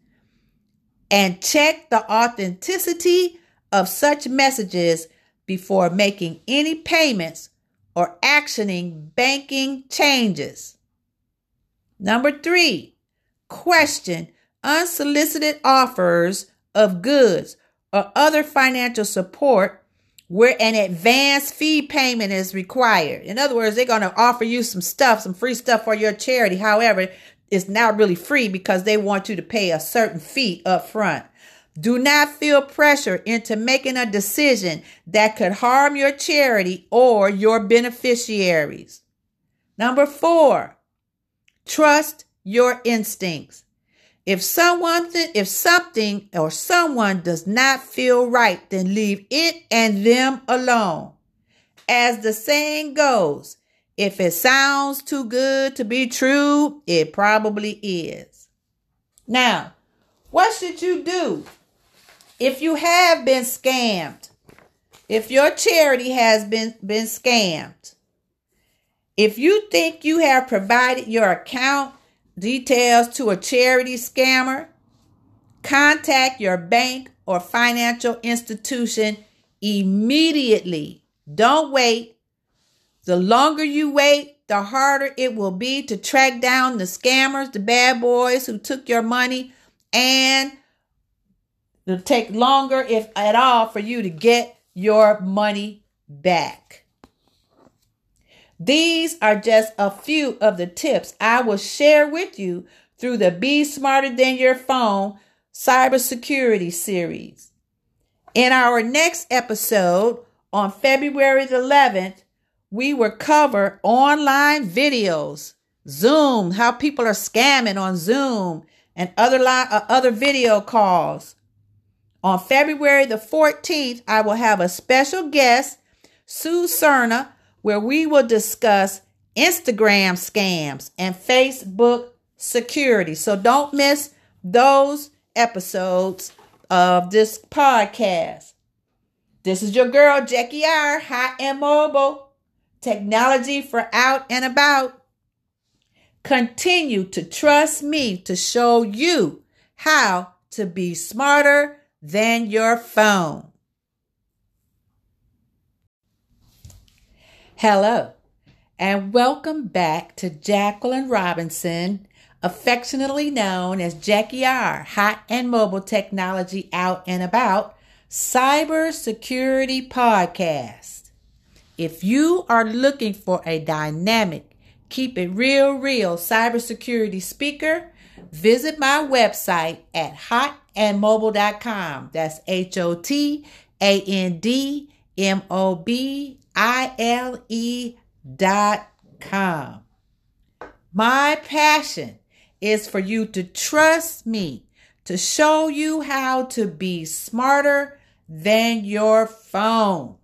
and check the authenticity of such messages before making any payments or actioning banking changes. Number three, question unsolicited offers of goods or other financial support where an advance fee payment is required. In other words, they're going to offer you some stuff, some free stuff for your charity. However, it's not really free because they want you to pay a certain fee up front. Do not feel pressure into making a decision that could harm your charity or your beneficiaries. Number four, trust your instincts. If someone, th- if something or someone does not feel right, then leave it and them alone. As the saying goes, if it sounds too good to be true, it probably is. Now, what should you do if you have been scammed? If your charity has been, been scammed? If you think you have provided your account details to a charity scammer, contact your bank or financial institution immediately. Don't wait. The longer you wait, the harder it will be to track down the scammers, the bad boys who took your money, and it'll take longer, if at all, for you to get your money back. These are just a few of the tips I will share with you through the Be Smarter Than Your Phone cybersecurity series. In our next episode on February the 11th, we will cover online videos, Zoom, how people are scamming on Zoom and other li- uh, other video calls. On February the 14th, I will have a special guest, Sue Cerna, where we will discuss Instagram scams and Facebook security. So don't miss those episodes of this podcast. This is your girl, Jackie R, hot and mobile, technology for out and about. Continue to trust me to show you how to be smarter than your phone. Hello, and welcome back to Jacqueline Robinson, affectionately known as Jackie R, Hot and Mobile Technology Out and About, Cybersecurity Podcast. If you are looking for a dynamic, keep it real, real cybersecurity speaker, visit my website at hotandmobile.com. That's H O T A N D M O B I-L-E dot com. My passion is for you to trust me to show you how to be smarter than your phone.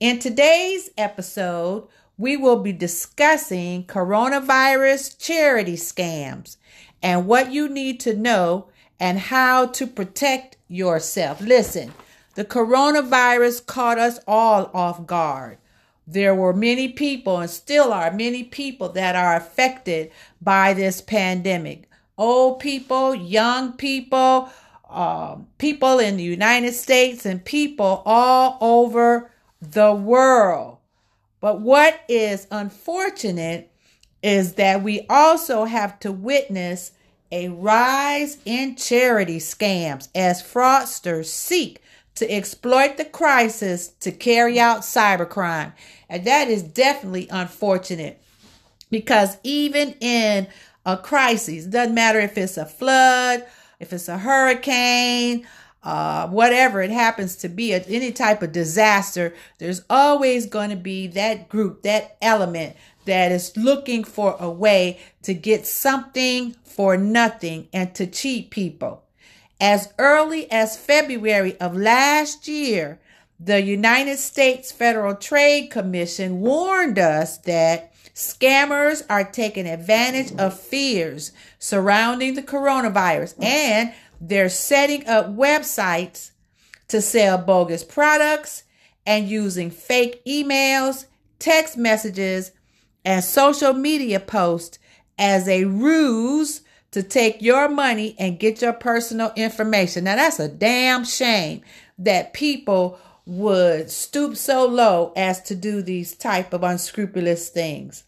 In today's episode, we will be discussing coronavirus charity scams and what you need to know and how to protect yourself. Listen, the coronavirus caught us all off guard. There were many people, and still are many people, that are affected by this pandemic. Old people, young people, uh, people in the United States, and people all over the world. But what is unfortunate is that we also have to witness a rise in charity scams as fraudsters seek to exploit the crisis to carry out cybercrime. And that is definitely unfortunate because even in a crisis, doesn't matter if it's a flood, if it's a hurricane, uh, whatever it happens to be, any type of disaster, there's always going to be that group, that element that is looking for a way to get something for nothing and to cheat people. As early as February of last year, the United States Federal Trade Commission warned us that scammers are taking advantage of fears surrounding the coronavirus and they're setting up websites to sell bogus products and using fake emails, text messages, and social media posts as a ruse to take your money and get your personal information. Now that's a damn shame that people would stoop so low as to do these type of unscrupulous things.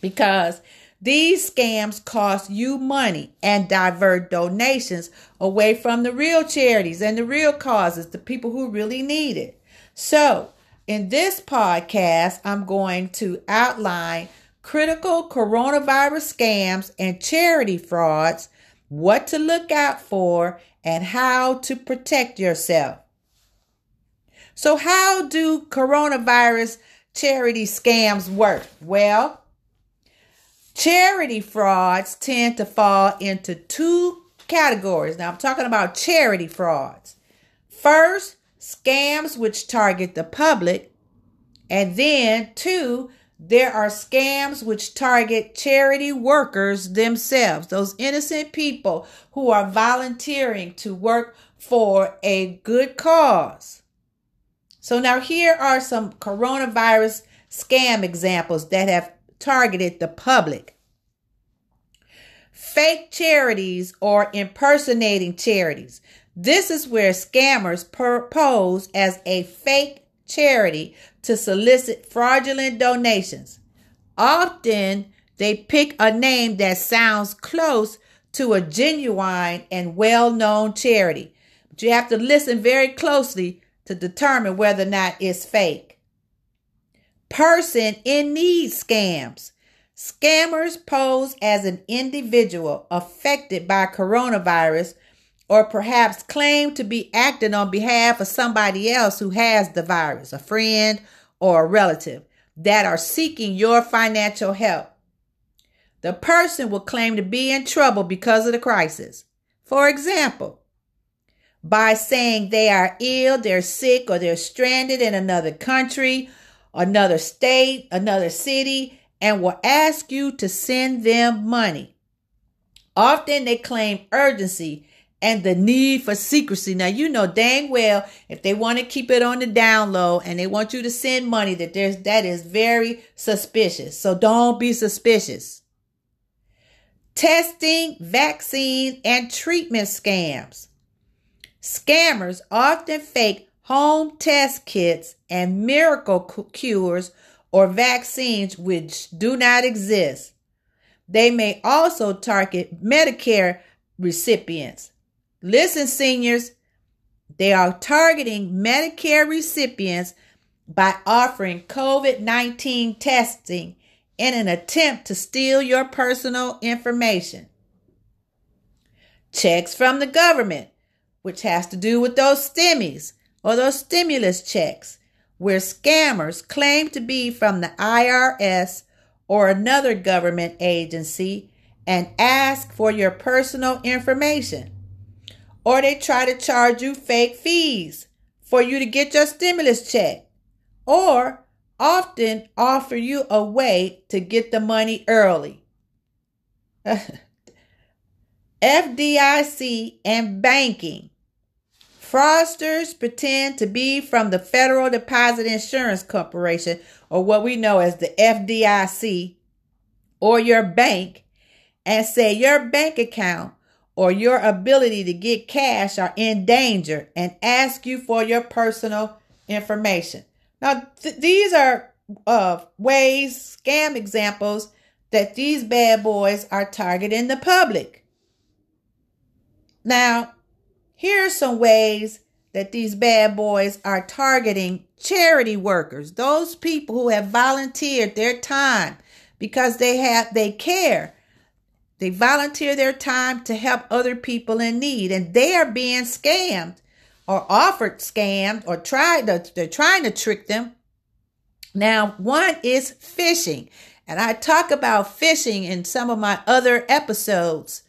Because these scams cost you money and divert donations away from the real charities and the real causes, the people who really need it. So, in this podcast, I'm going to outline critical coronavirus scams and charity frauds, what to look out for, and how to protect yourself. So, how do coronavirus charity scams work? Well, charity frauds tend to fall into two categories. Now, I'm talking about charity frauds. First, scams which target the public, and then two, there are scams which target charity workers themselves, those innocent people who are volunteering to work for a good cause. So, now here are some coronavirus scam examples that have targeted the public. Fake charities or impersonating charities. This is where scammers pose as a fake charity to solicit fraudulent donations. Often they pick a name that sounds close to a genuine and well known charity. But you have to listen very closely to determine whether or not it's fake. Person in need scams. Scammers pose as an individual affected by coronavirus or perhaps claim to be acting on behalf of somebody else who has the virus, a friend or a relative that are seeking your financial help. The person will claim to be in trouble because of the crisis. For example, by saying they are ill, they're sick, or they're stranded in another country, another state, another city, and will ask you to send them money. Often they claim urgency and the need for secrecy. Now, you know dang well if they want to keep it on the down low and they want you to send money that there's that is very suspicious. So don't be suspicious. Testing, vaccine, and treatment scams. Scammers often fake home test kits and miracle cures or vaccines which do not exist. They may also target Medicare recipients Listen, seniors, they are targeting Medicare recipients by offering COVID 19 testing in an attempt to steal your personal information. Checks from the government, which has to do with those stimmies or those stimulus checks, where scammers claim to be from the IRS or another government agency and ask for your personal information. Or they try to charge you fake fees for you to get your stimulus check, or often offer you a way to get the money early. FDIC and banking. Fraudsters pretend to be from the Federal Deposit Insurance Corporation, or what we know as the FDIC, or your bank, and say your bank account or your ability to get cash are in danger and ask you for your personal information. Now, th- these are uh, ways, scam examples that these bad boys are targeting the public. Now, here are some ways that these bad boys are targeting charity workers, those people who have volunteered their time because they have they care they volunteer their time to help other people in need, and they are being scammed or offered scammed or tried to, they're trying to trick them. Now, one is phishing, and I talk about phishing in some of my other episodes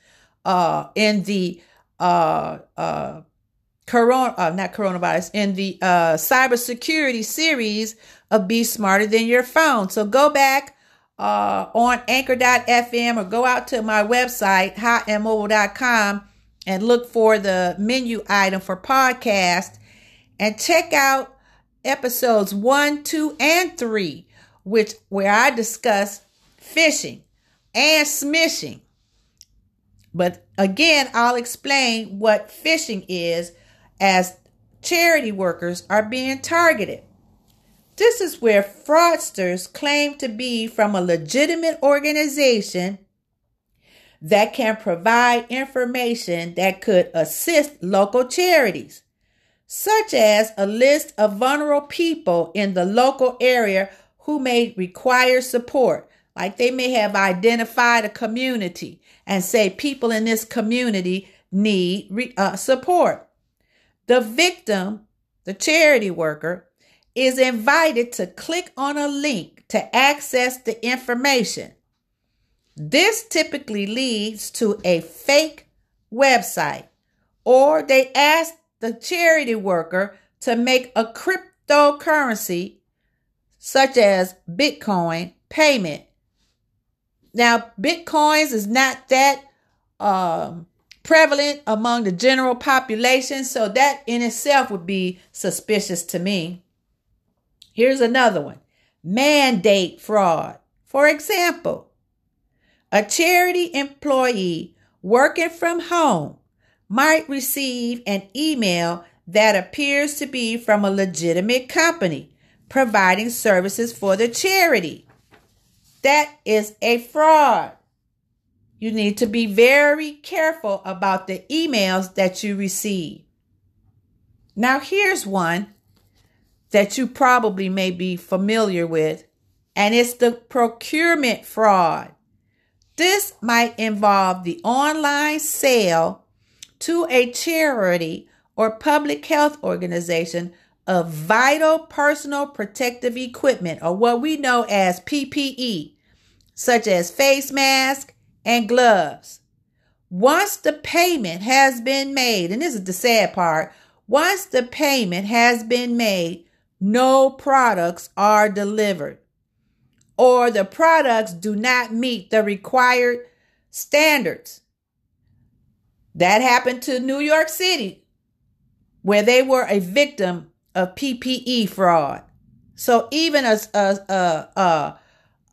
uh, in the uh, uh, corona, uh, not coronavirus, in the uh, cybersecurity series of Be Smarter Than Your Phone. So go back uh, on anchor.fm or go out to my website, hotandmobile.com, and look for the menu item for podcast and check out episodes one, two, and three, which where I discuss phishing and smishing. But again, I'll explain what phishing is as charity workers are being targeted. This is where fraudsters claim to be from a legitimate organization that can provide information that could assist local charities, such as a list of vulnerable people in the local area who may require support. Like they may have identified a community and say people in this community need uh, support. The victim, the charity worker, is invited to click on a link to access the information. This typically leads to a fake website, or they ask the charity worker to make a cryptocurrency, such as Bitcoin, payment. Now, Bitcoins is not that um, prevalent among the general population, so that in itself would be suspicious to me. Here's another one mandate fraud. For example, a charity employee working from home might receive an email that appears to be from a legitimate company providing services for the charity. That is a fraud. You need to be very careful about the emails that you receive. Now, here's one that you probably may be familiar with, and it's the procurement fraud. This might involve the online sale to a charity or public health organization of vital personal protective equipment, or what we know as PPE, such as face masks and gloves. Once the payment has been made, and this is the sad part, once the payment has been made, no products are delivered or the products do not meet the required standards. That happened to New York City, where they were a victim of PPE fraud. So even a, a, a,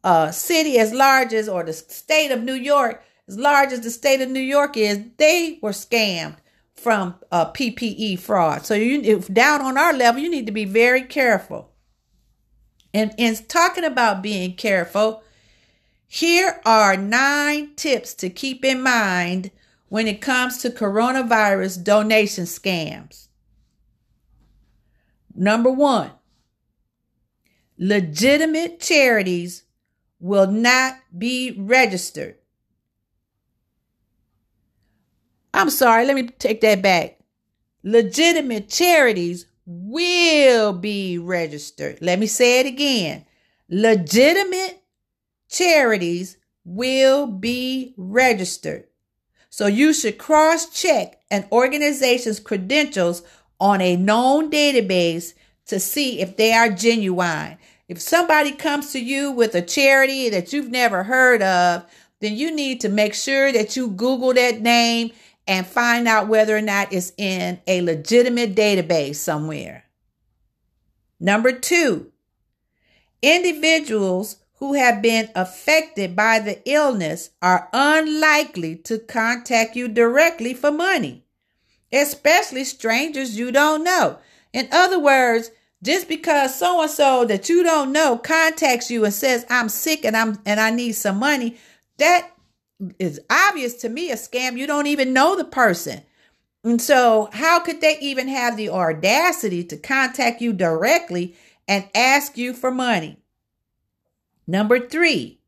a, city as large as, or the state of New York, as large as the state of New York is, they were scammed from uh, PPE fraud. So you, if down on our level, you need to be very careful. And in talking about being careful, here are nine tips to keep in mind when it comes to coronavirus donation scams. Number one, legitimate charities will not be registered. I'm sorry, let me take that back. Legitimate charities will be registered. Let me say it again. Legitimate charities will be registered. So you should cross check an organization's credentials on a known database to see if they are genuine. If somebody comes to you with a charity that you've never heard of, then you need to make sure that you Google that name and find out whether or not it's in a legitimate database somewhere. Number two, individuals who have been affected by the illness are unlikely to contact you directly for money, especially strangers you don't know. In other words, just because so and so that you don't know contacts you and says I'm sick and I'm and I need some money, that is obvious to me a scam. You don't even know the person. And so, how could they even have the audacity to contact you directly and ask you for money? Number three,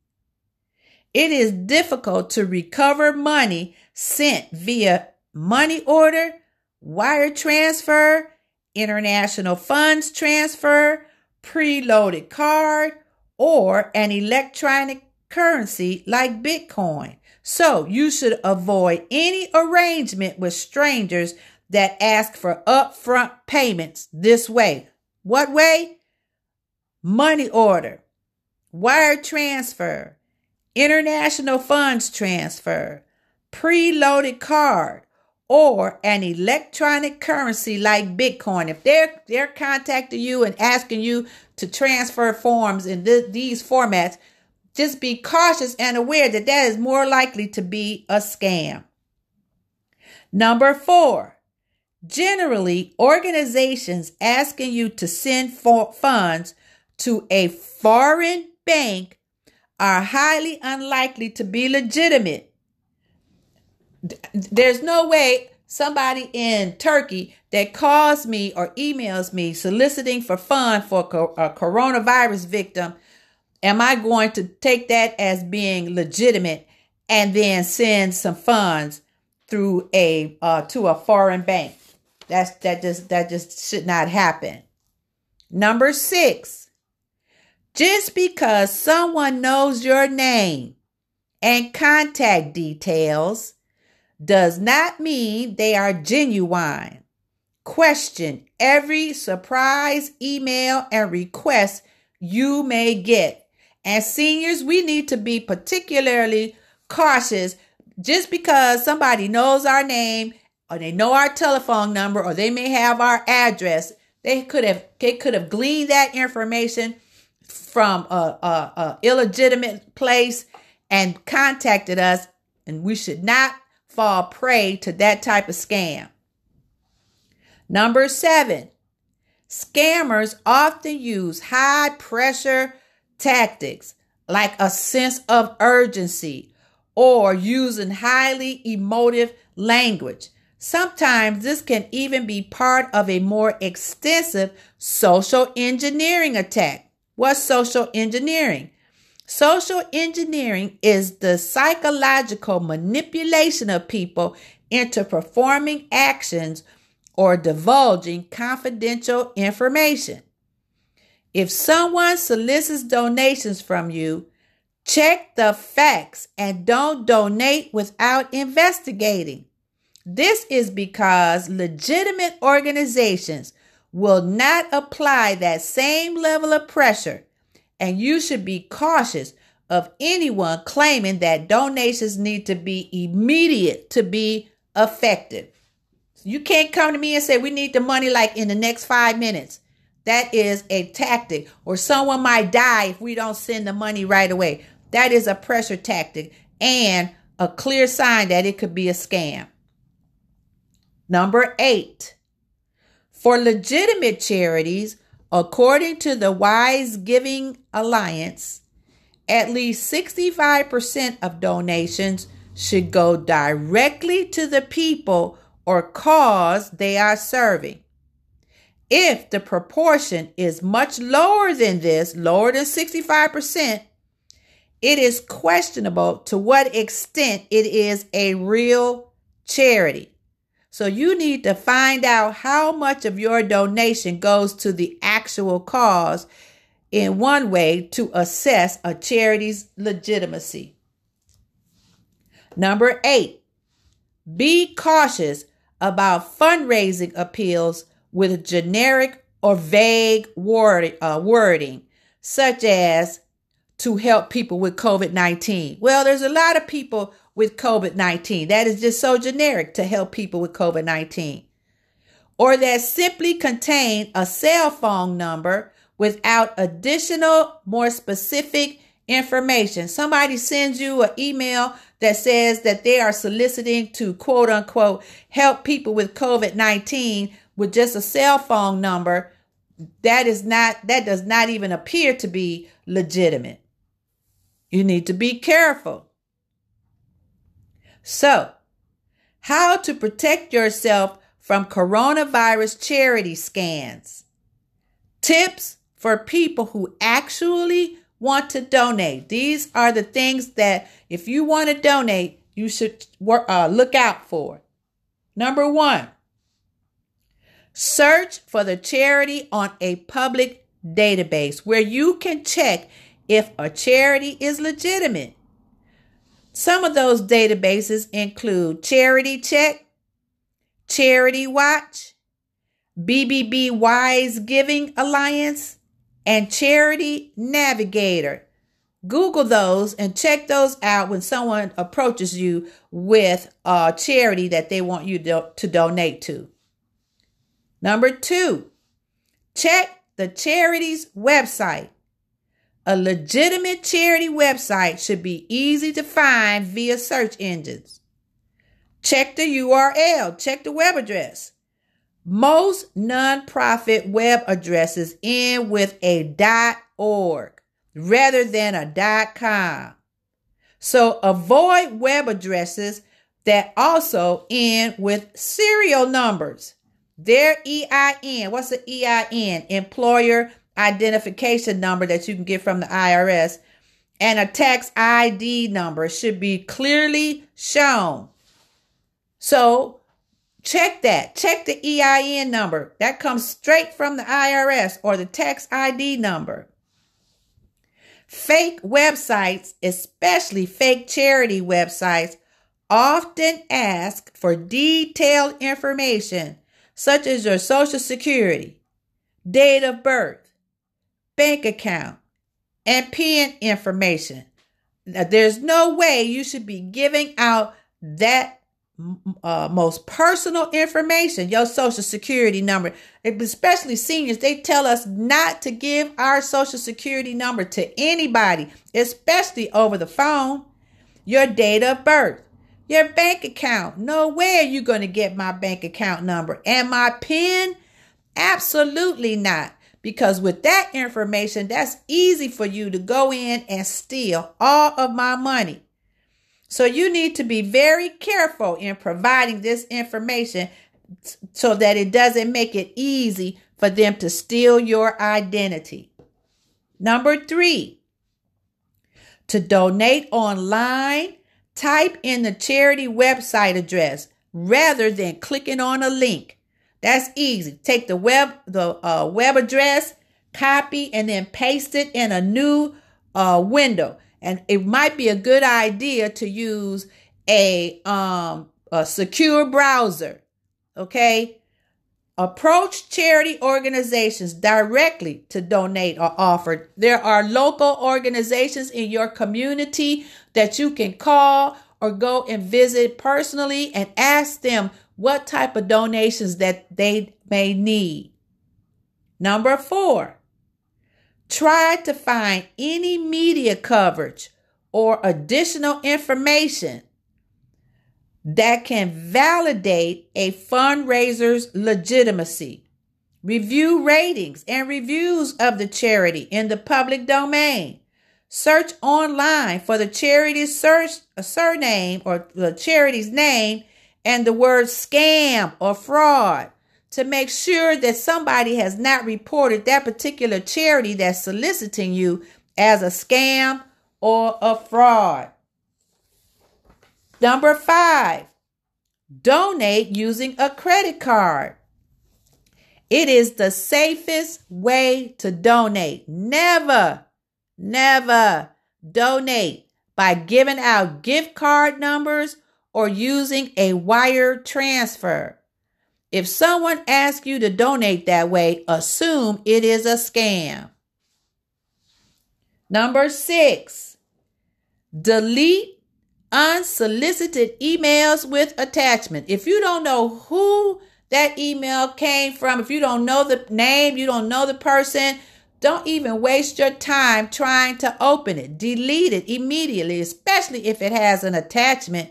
it is difficult to recover money sent via money order, wire transfer, international funds transfer, preloaded card, or an electronic currency like Bitcoin. So you should avoid any arrangement with strangers that ask for upfront payments this way. What way? Money order, wire transfer, international funds transfer, preloaded card, or an electronic currency like Bitcoin. If they're they're contacting you and asking you to transfer forms in th- these formats, just be cautious and aware that that is more likely to be a scam. Number 4. Generally, organizations asking you to send funds to a foreign bank are highly unlikely to be legitimate there's no way somebody in Turkey that calls me or emails me soliciting for funds for a coronavirus victim, am I going to take that as being legitimate and then send some funds through a uh, to a foreign bank? That's that just that just should not happen. Number six, just because someone knows your name and contact details does not mean they are genuine. Question every surprise email and request you may get. And seniors, we need to be particularly cautious just because somebody knows our name or they know our telephone number or they may have our address. They could have they could have gleaned that information from a, a, a illegitimate place and contacted us, and we should not fall prey to that type of scam. Number seven, scammers often use high pressure tactics like a sense of urgency or using highly emotive language. Sometimes this can even be part of a more extensive social engineering attack. What's social engineering? Social engineering is the psychological manipulation of people into performing actions or divulging confidential information. If someone solicits donations from you, check the facts and don't donate without investigating. This is because legitimate organizations will not apply that same level of pressure and you should be cautious of anyone claiming that donations need to be immediate to be effective. You can't come to me and say we need the money like in the next five minutes. That is a tactic, or someone might die if we don't send the money right away. That is a pressure tactic and a clear sign that it could be a scam. Number eight, for legitimate charities, According to the Wise Giving Alliance, at least 65% of donations should go directly to the people or cause they are serving. If the proportion is much lower than this, lower than 65%, it is questionable to what extent it is a real charity. So you need to find out how much of your donation goes to the actual cause in one way to assess a charity's legitimacy. Number eight, Be cautious about fundraising appeals with a generic or vague word, uh, wording, such as to help people with COVID 19. Well, there's a lot of people with COVID 19. That is just so generic to help people with COVID 19. Or that simply contain a cell phone number without additional, more specific information. Somebody sends you an email that says that they are soliciting to quote unquote help people with COVID 19 with just a cell phone number. That is not, that does not even appear to be legitimate. You need to be careful. So, how to protect yourself from coronavirus charity scans. Tips for people who actually want to donate. These are the things that, if you want to donate, you should uh, look out for. Number one, search for the charity on a public database where you can check if a charity is legitimate. Some of those databases include Charity Check, Charity Watch, BBB Wise Giving Alliance, and Charity Navigator. Google those and check those out when someone approaches you with a charity that they want you to, to donate to. Number two, check the charity's website. A legitimate charity website should be easy to find via search engines. Check the URL, check the web address. Most nonprofit web addresses end with a .org rather than a .com. So avoid web addresses that also end with serial numbers. Their EIN, what's the EIN? Employer identification number that you can get from the IRS and a tax ID number should be clearly shown. So check that. Check the EIN number. That comes straight from the IRS or the tax ID number. Fake websites, especially fake charity websites, often ask for detailed information such as your social security, date of birth, bank account, and PIN information. Now, there's no way you should be giving out that uh, most personal information, your social security number, especially seniors. They tell us not to give our social security number to anybody, especially over the phone. Your date of birth, your bank account. No way are you going to get my bank account number and my PIN. Absolutely not. Because with that information, that's easy for you to go in and steal all of my money. So you need to be very careful in providing this information so that it doesn't make it easy for them to steal your identity. Number three, to donate online, type in the charity website address rather than clicking on a link. That's easy. Take the web the uh, web address, copy, and then paste it in a new uh, window. And it might be a good idea to use a um a secure browser. Okay. Approach charity organizations directly to donate or offer. There are local organizations in your community that you can call or go and visit personally and ask them what type of donations that they may need. Number four, try to find any media coverage or additional information that can validate a fundraiser's legitimacy. Review ratings and reviews of the charity in the public domain. Search online for the charity's search, uh, surname or the charity's name and the word scam or fraud to make sure that somebody has not reported that particular charity that's soliciting you as a scam or a fraud. Number five, donate using a credit card. It is the safest way to donate. Never, never donate by giving out gift card numbers or using a wire transfer. If someone asks you to donate that way, assume it is a scam. Number six, delete unsolicited emails with attachment. If you don't know who that email came from, if you don't know the name, you don't know the person, don't even waste your time trying to open it. Delete it immediately, especially if it has an attachment.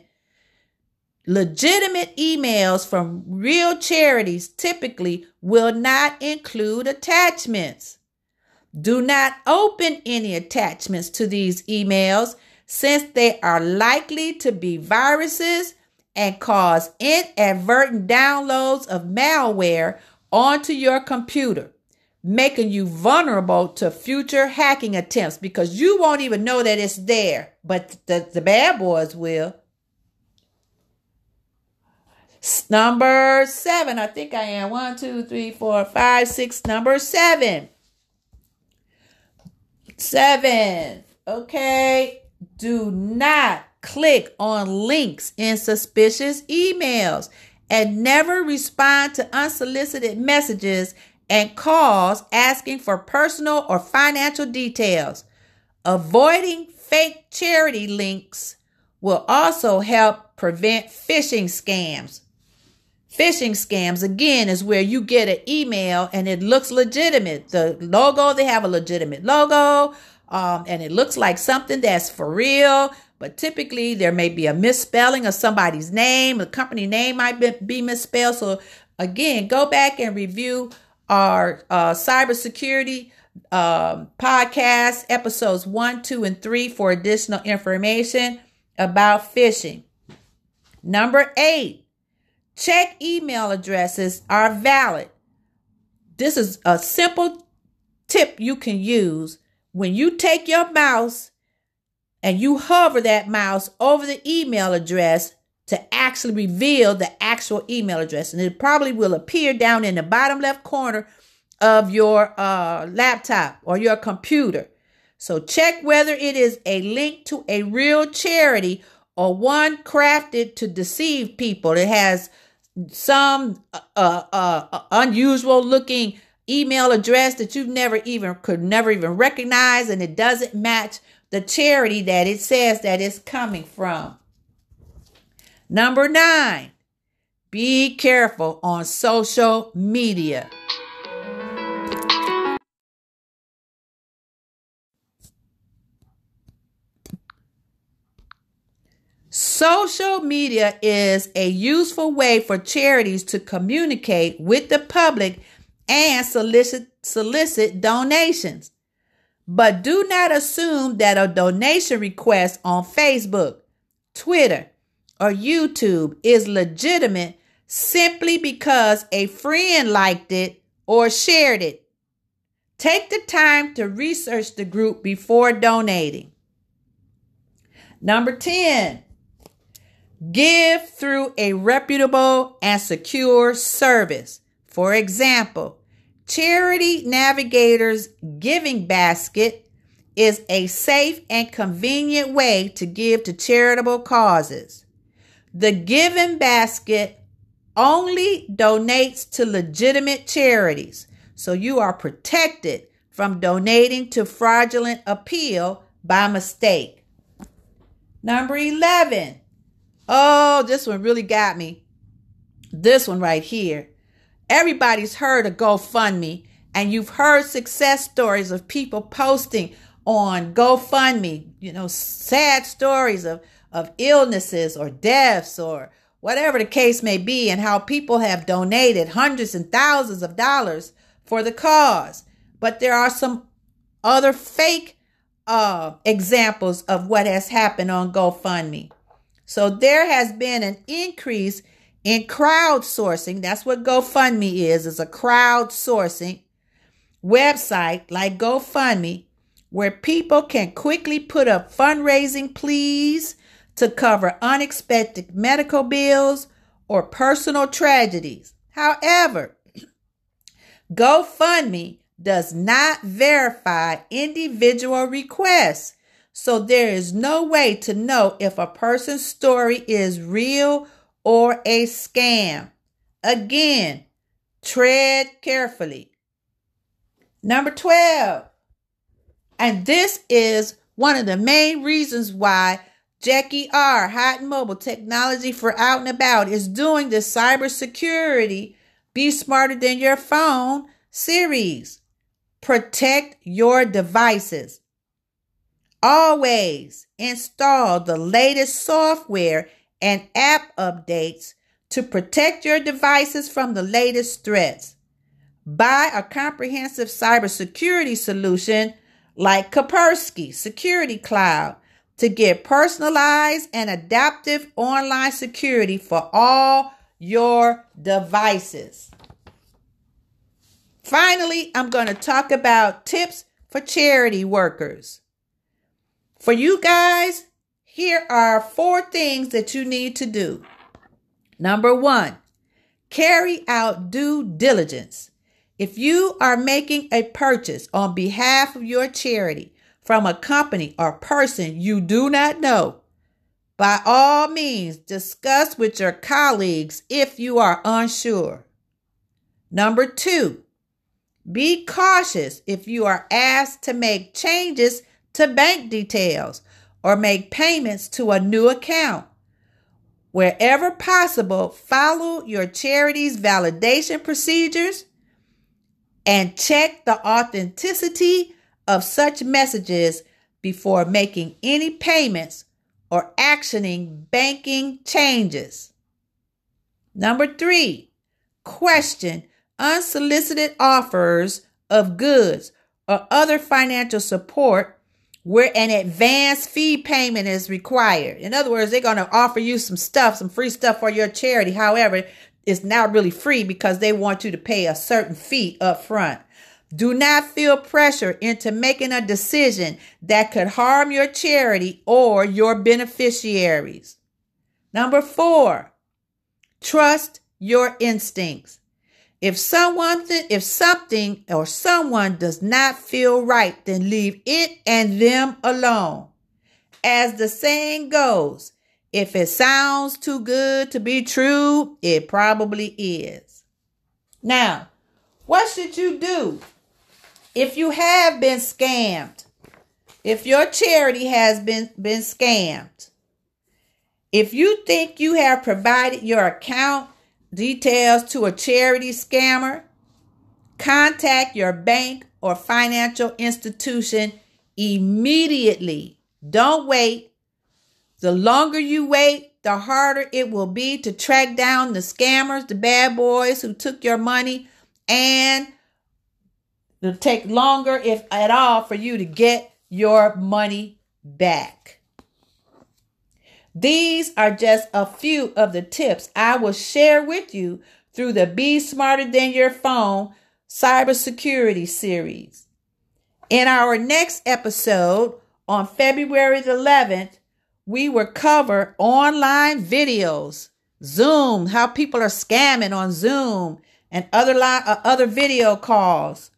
Legitimate emails from real charities typically will not include attachments. Do not open any attachments to these emails since they are likely to be viruses and cause inadvertent downloads of malware onto your computer, making you vulnerable to future hacking attempts because you won't even know that it's there, but the, the bad boys will. Number seven, I think I am. One, two, three, four, five, six. Number seven. Seven. Okay. Do not click on links in suspicious emails and never respond to unsolicited messages and calls asking for personal or financial details. Avoiding fake charity links will also help prevent phishing scams. Phishing scams, again, is where you get an email and it looks legitimate. The logo, they have a legitimate logo, um, and it looks like something that's for real. But typically, there may be a misspelling of somebody's name. The company name might be, misspelled. So, again, go back and review our uh, cybersecurity um, podcast, episodes one, two, and three, for additional information about phishing. Number eight, check email addresses are valid. This is a simple tip you can use when you take your mouse and you hover that mouse over the email address to actually reveal the actual email address. And it probably will appear down in the bottom left corner of your uh, laptop or your computer. So check whether it is a link to a real charity or one crafted to deceive people. It has some uh, uh, uh unusual looking email address that you've never even could never even recognize and it doesn't match the charity that it says that it's coming from. Number nine, be careful on social media. Social media is a useful way for charities to communicate with the public and solicit, solicit donations. But do not assume that a donation request on Facebook, Twitter, or YouTube is legitimate simply because a friend liked it or shared it. Take the time to research the group before donating. Number 10, give through a reputable and secure service. For example, Charity Navigator's Giving Basket is a safe and convenient way to give to charitable causes. The Giving Basket only donates to legitimate charities, so you are protected from donating to fraudulent appeal by mistake. Number 11. Oh, this one really got me. This one right here. Everybody's heard of GoFundMe, and you've heard success stories of people posting on GoFundMe, you know, sad stories of, of illnesses or deaths or whatever the case may be, and how people have donated hundreds and thousands of dollars for the cause. But there are some other fake uh, examples of what has happened on GoFundMe. So there has been an increase in crowdsourcing, that's what GoFundMe is, is a crowdsourcing website like GoFundMe where people can quickly put up fundraising pleas to cover unexpected medical bills or personal tragedies. However, GoFundMe does not verify individual requests, so there is no way to know if a person's story is real or a scam. Again, tread carefully. Number 12. And this is one of the main reasons why Jackie R, Hot Mobile Technology for Out and About, is doing the cybersecurity Be Smarter Than Your Phone series. Protect your devices. Always install the latest software and app updates to protect your devices from the latest threats. Buy a comprehensive cybersecurity solution like Kaspersky Security Cloud to get personalized and adaptive online security for all your devices. Finally, I'm going to talk about tips for charity workers. For you guys, here are four things that you need to do. Number one, carry out due diligence. If you are making a purchase on behalf of your charity from a company or person you do not know, by all means discuss with your colleagues if you are unsure. Number two, be cautious if you are asked to make changes to bank details or make payments to a new account. Wherever possible, follow your charity's validation procedures and check the authenticity of such messages before making any payments or actioning banking changes. Number three, question unsolicited offers of goods or other financial support where an advance fee payment is required. In other words, they're going to offer you some stuff, some free stuff for your charity. However, it's not really free because they want you to pay a certain fee up front. Do not feel pressure into making a decision that could harm your charity or your beneficiaries. Number four, trust your instincts. If someone, if something or someone does not feel right, then leave it and them alone. As the saying goes, if it sounds too good to be true, it probably is. Now, what should you do if you have been scammed? If your charity has been, been scammed? If you think you have provided your account details to a charity scammer, contact your bank or financial institution immediately. Don't wait. The longer you wait, the harder it will be to track down the scammers, the bad boys who took your money, and it'll take longer, if at all, for you to get your money back. These are just a few of the tips I will share with you through the Be Smarter Than Your Phone cybersecurity series. In our next episode on February the 11th, we will cover online videos, Zoom, how people are scamming on Zoom and other li- uh, other video calls.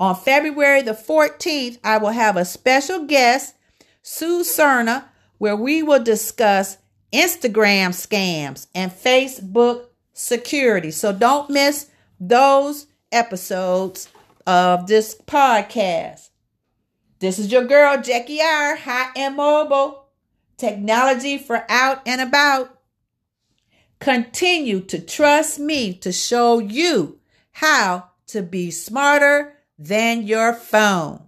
On February the 14th, I will have a special guest, Sue Cerna, where we will discuss Instagram scams and Facebook security. So don't miss those episodes of this podcast. This is your girl, Jackie R, Hot and Mobile, technology for out and about. Continue to trust me to show you how to be smarter than your phone.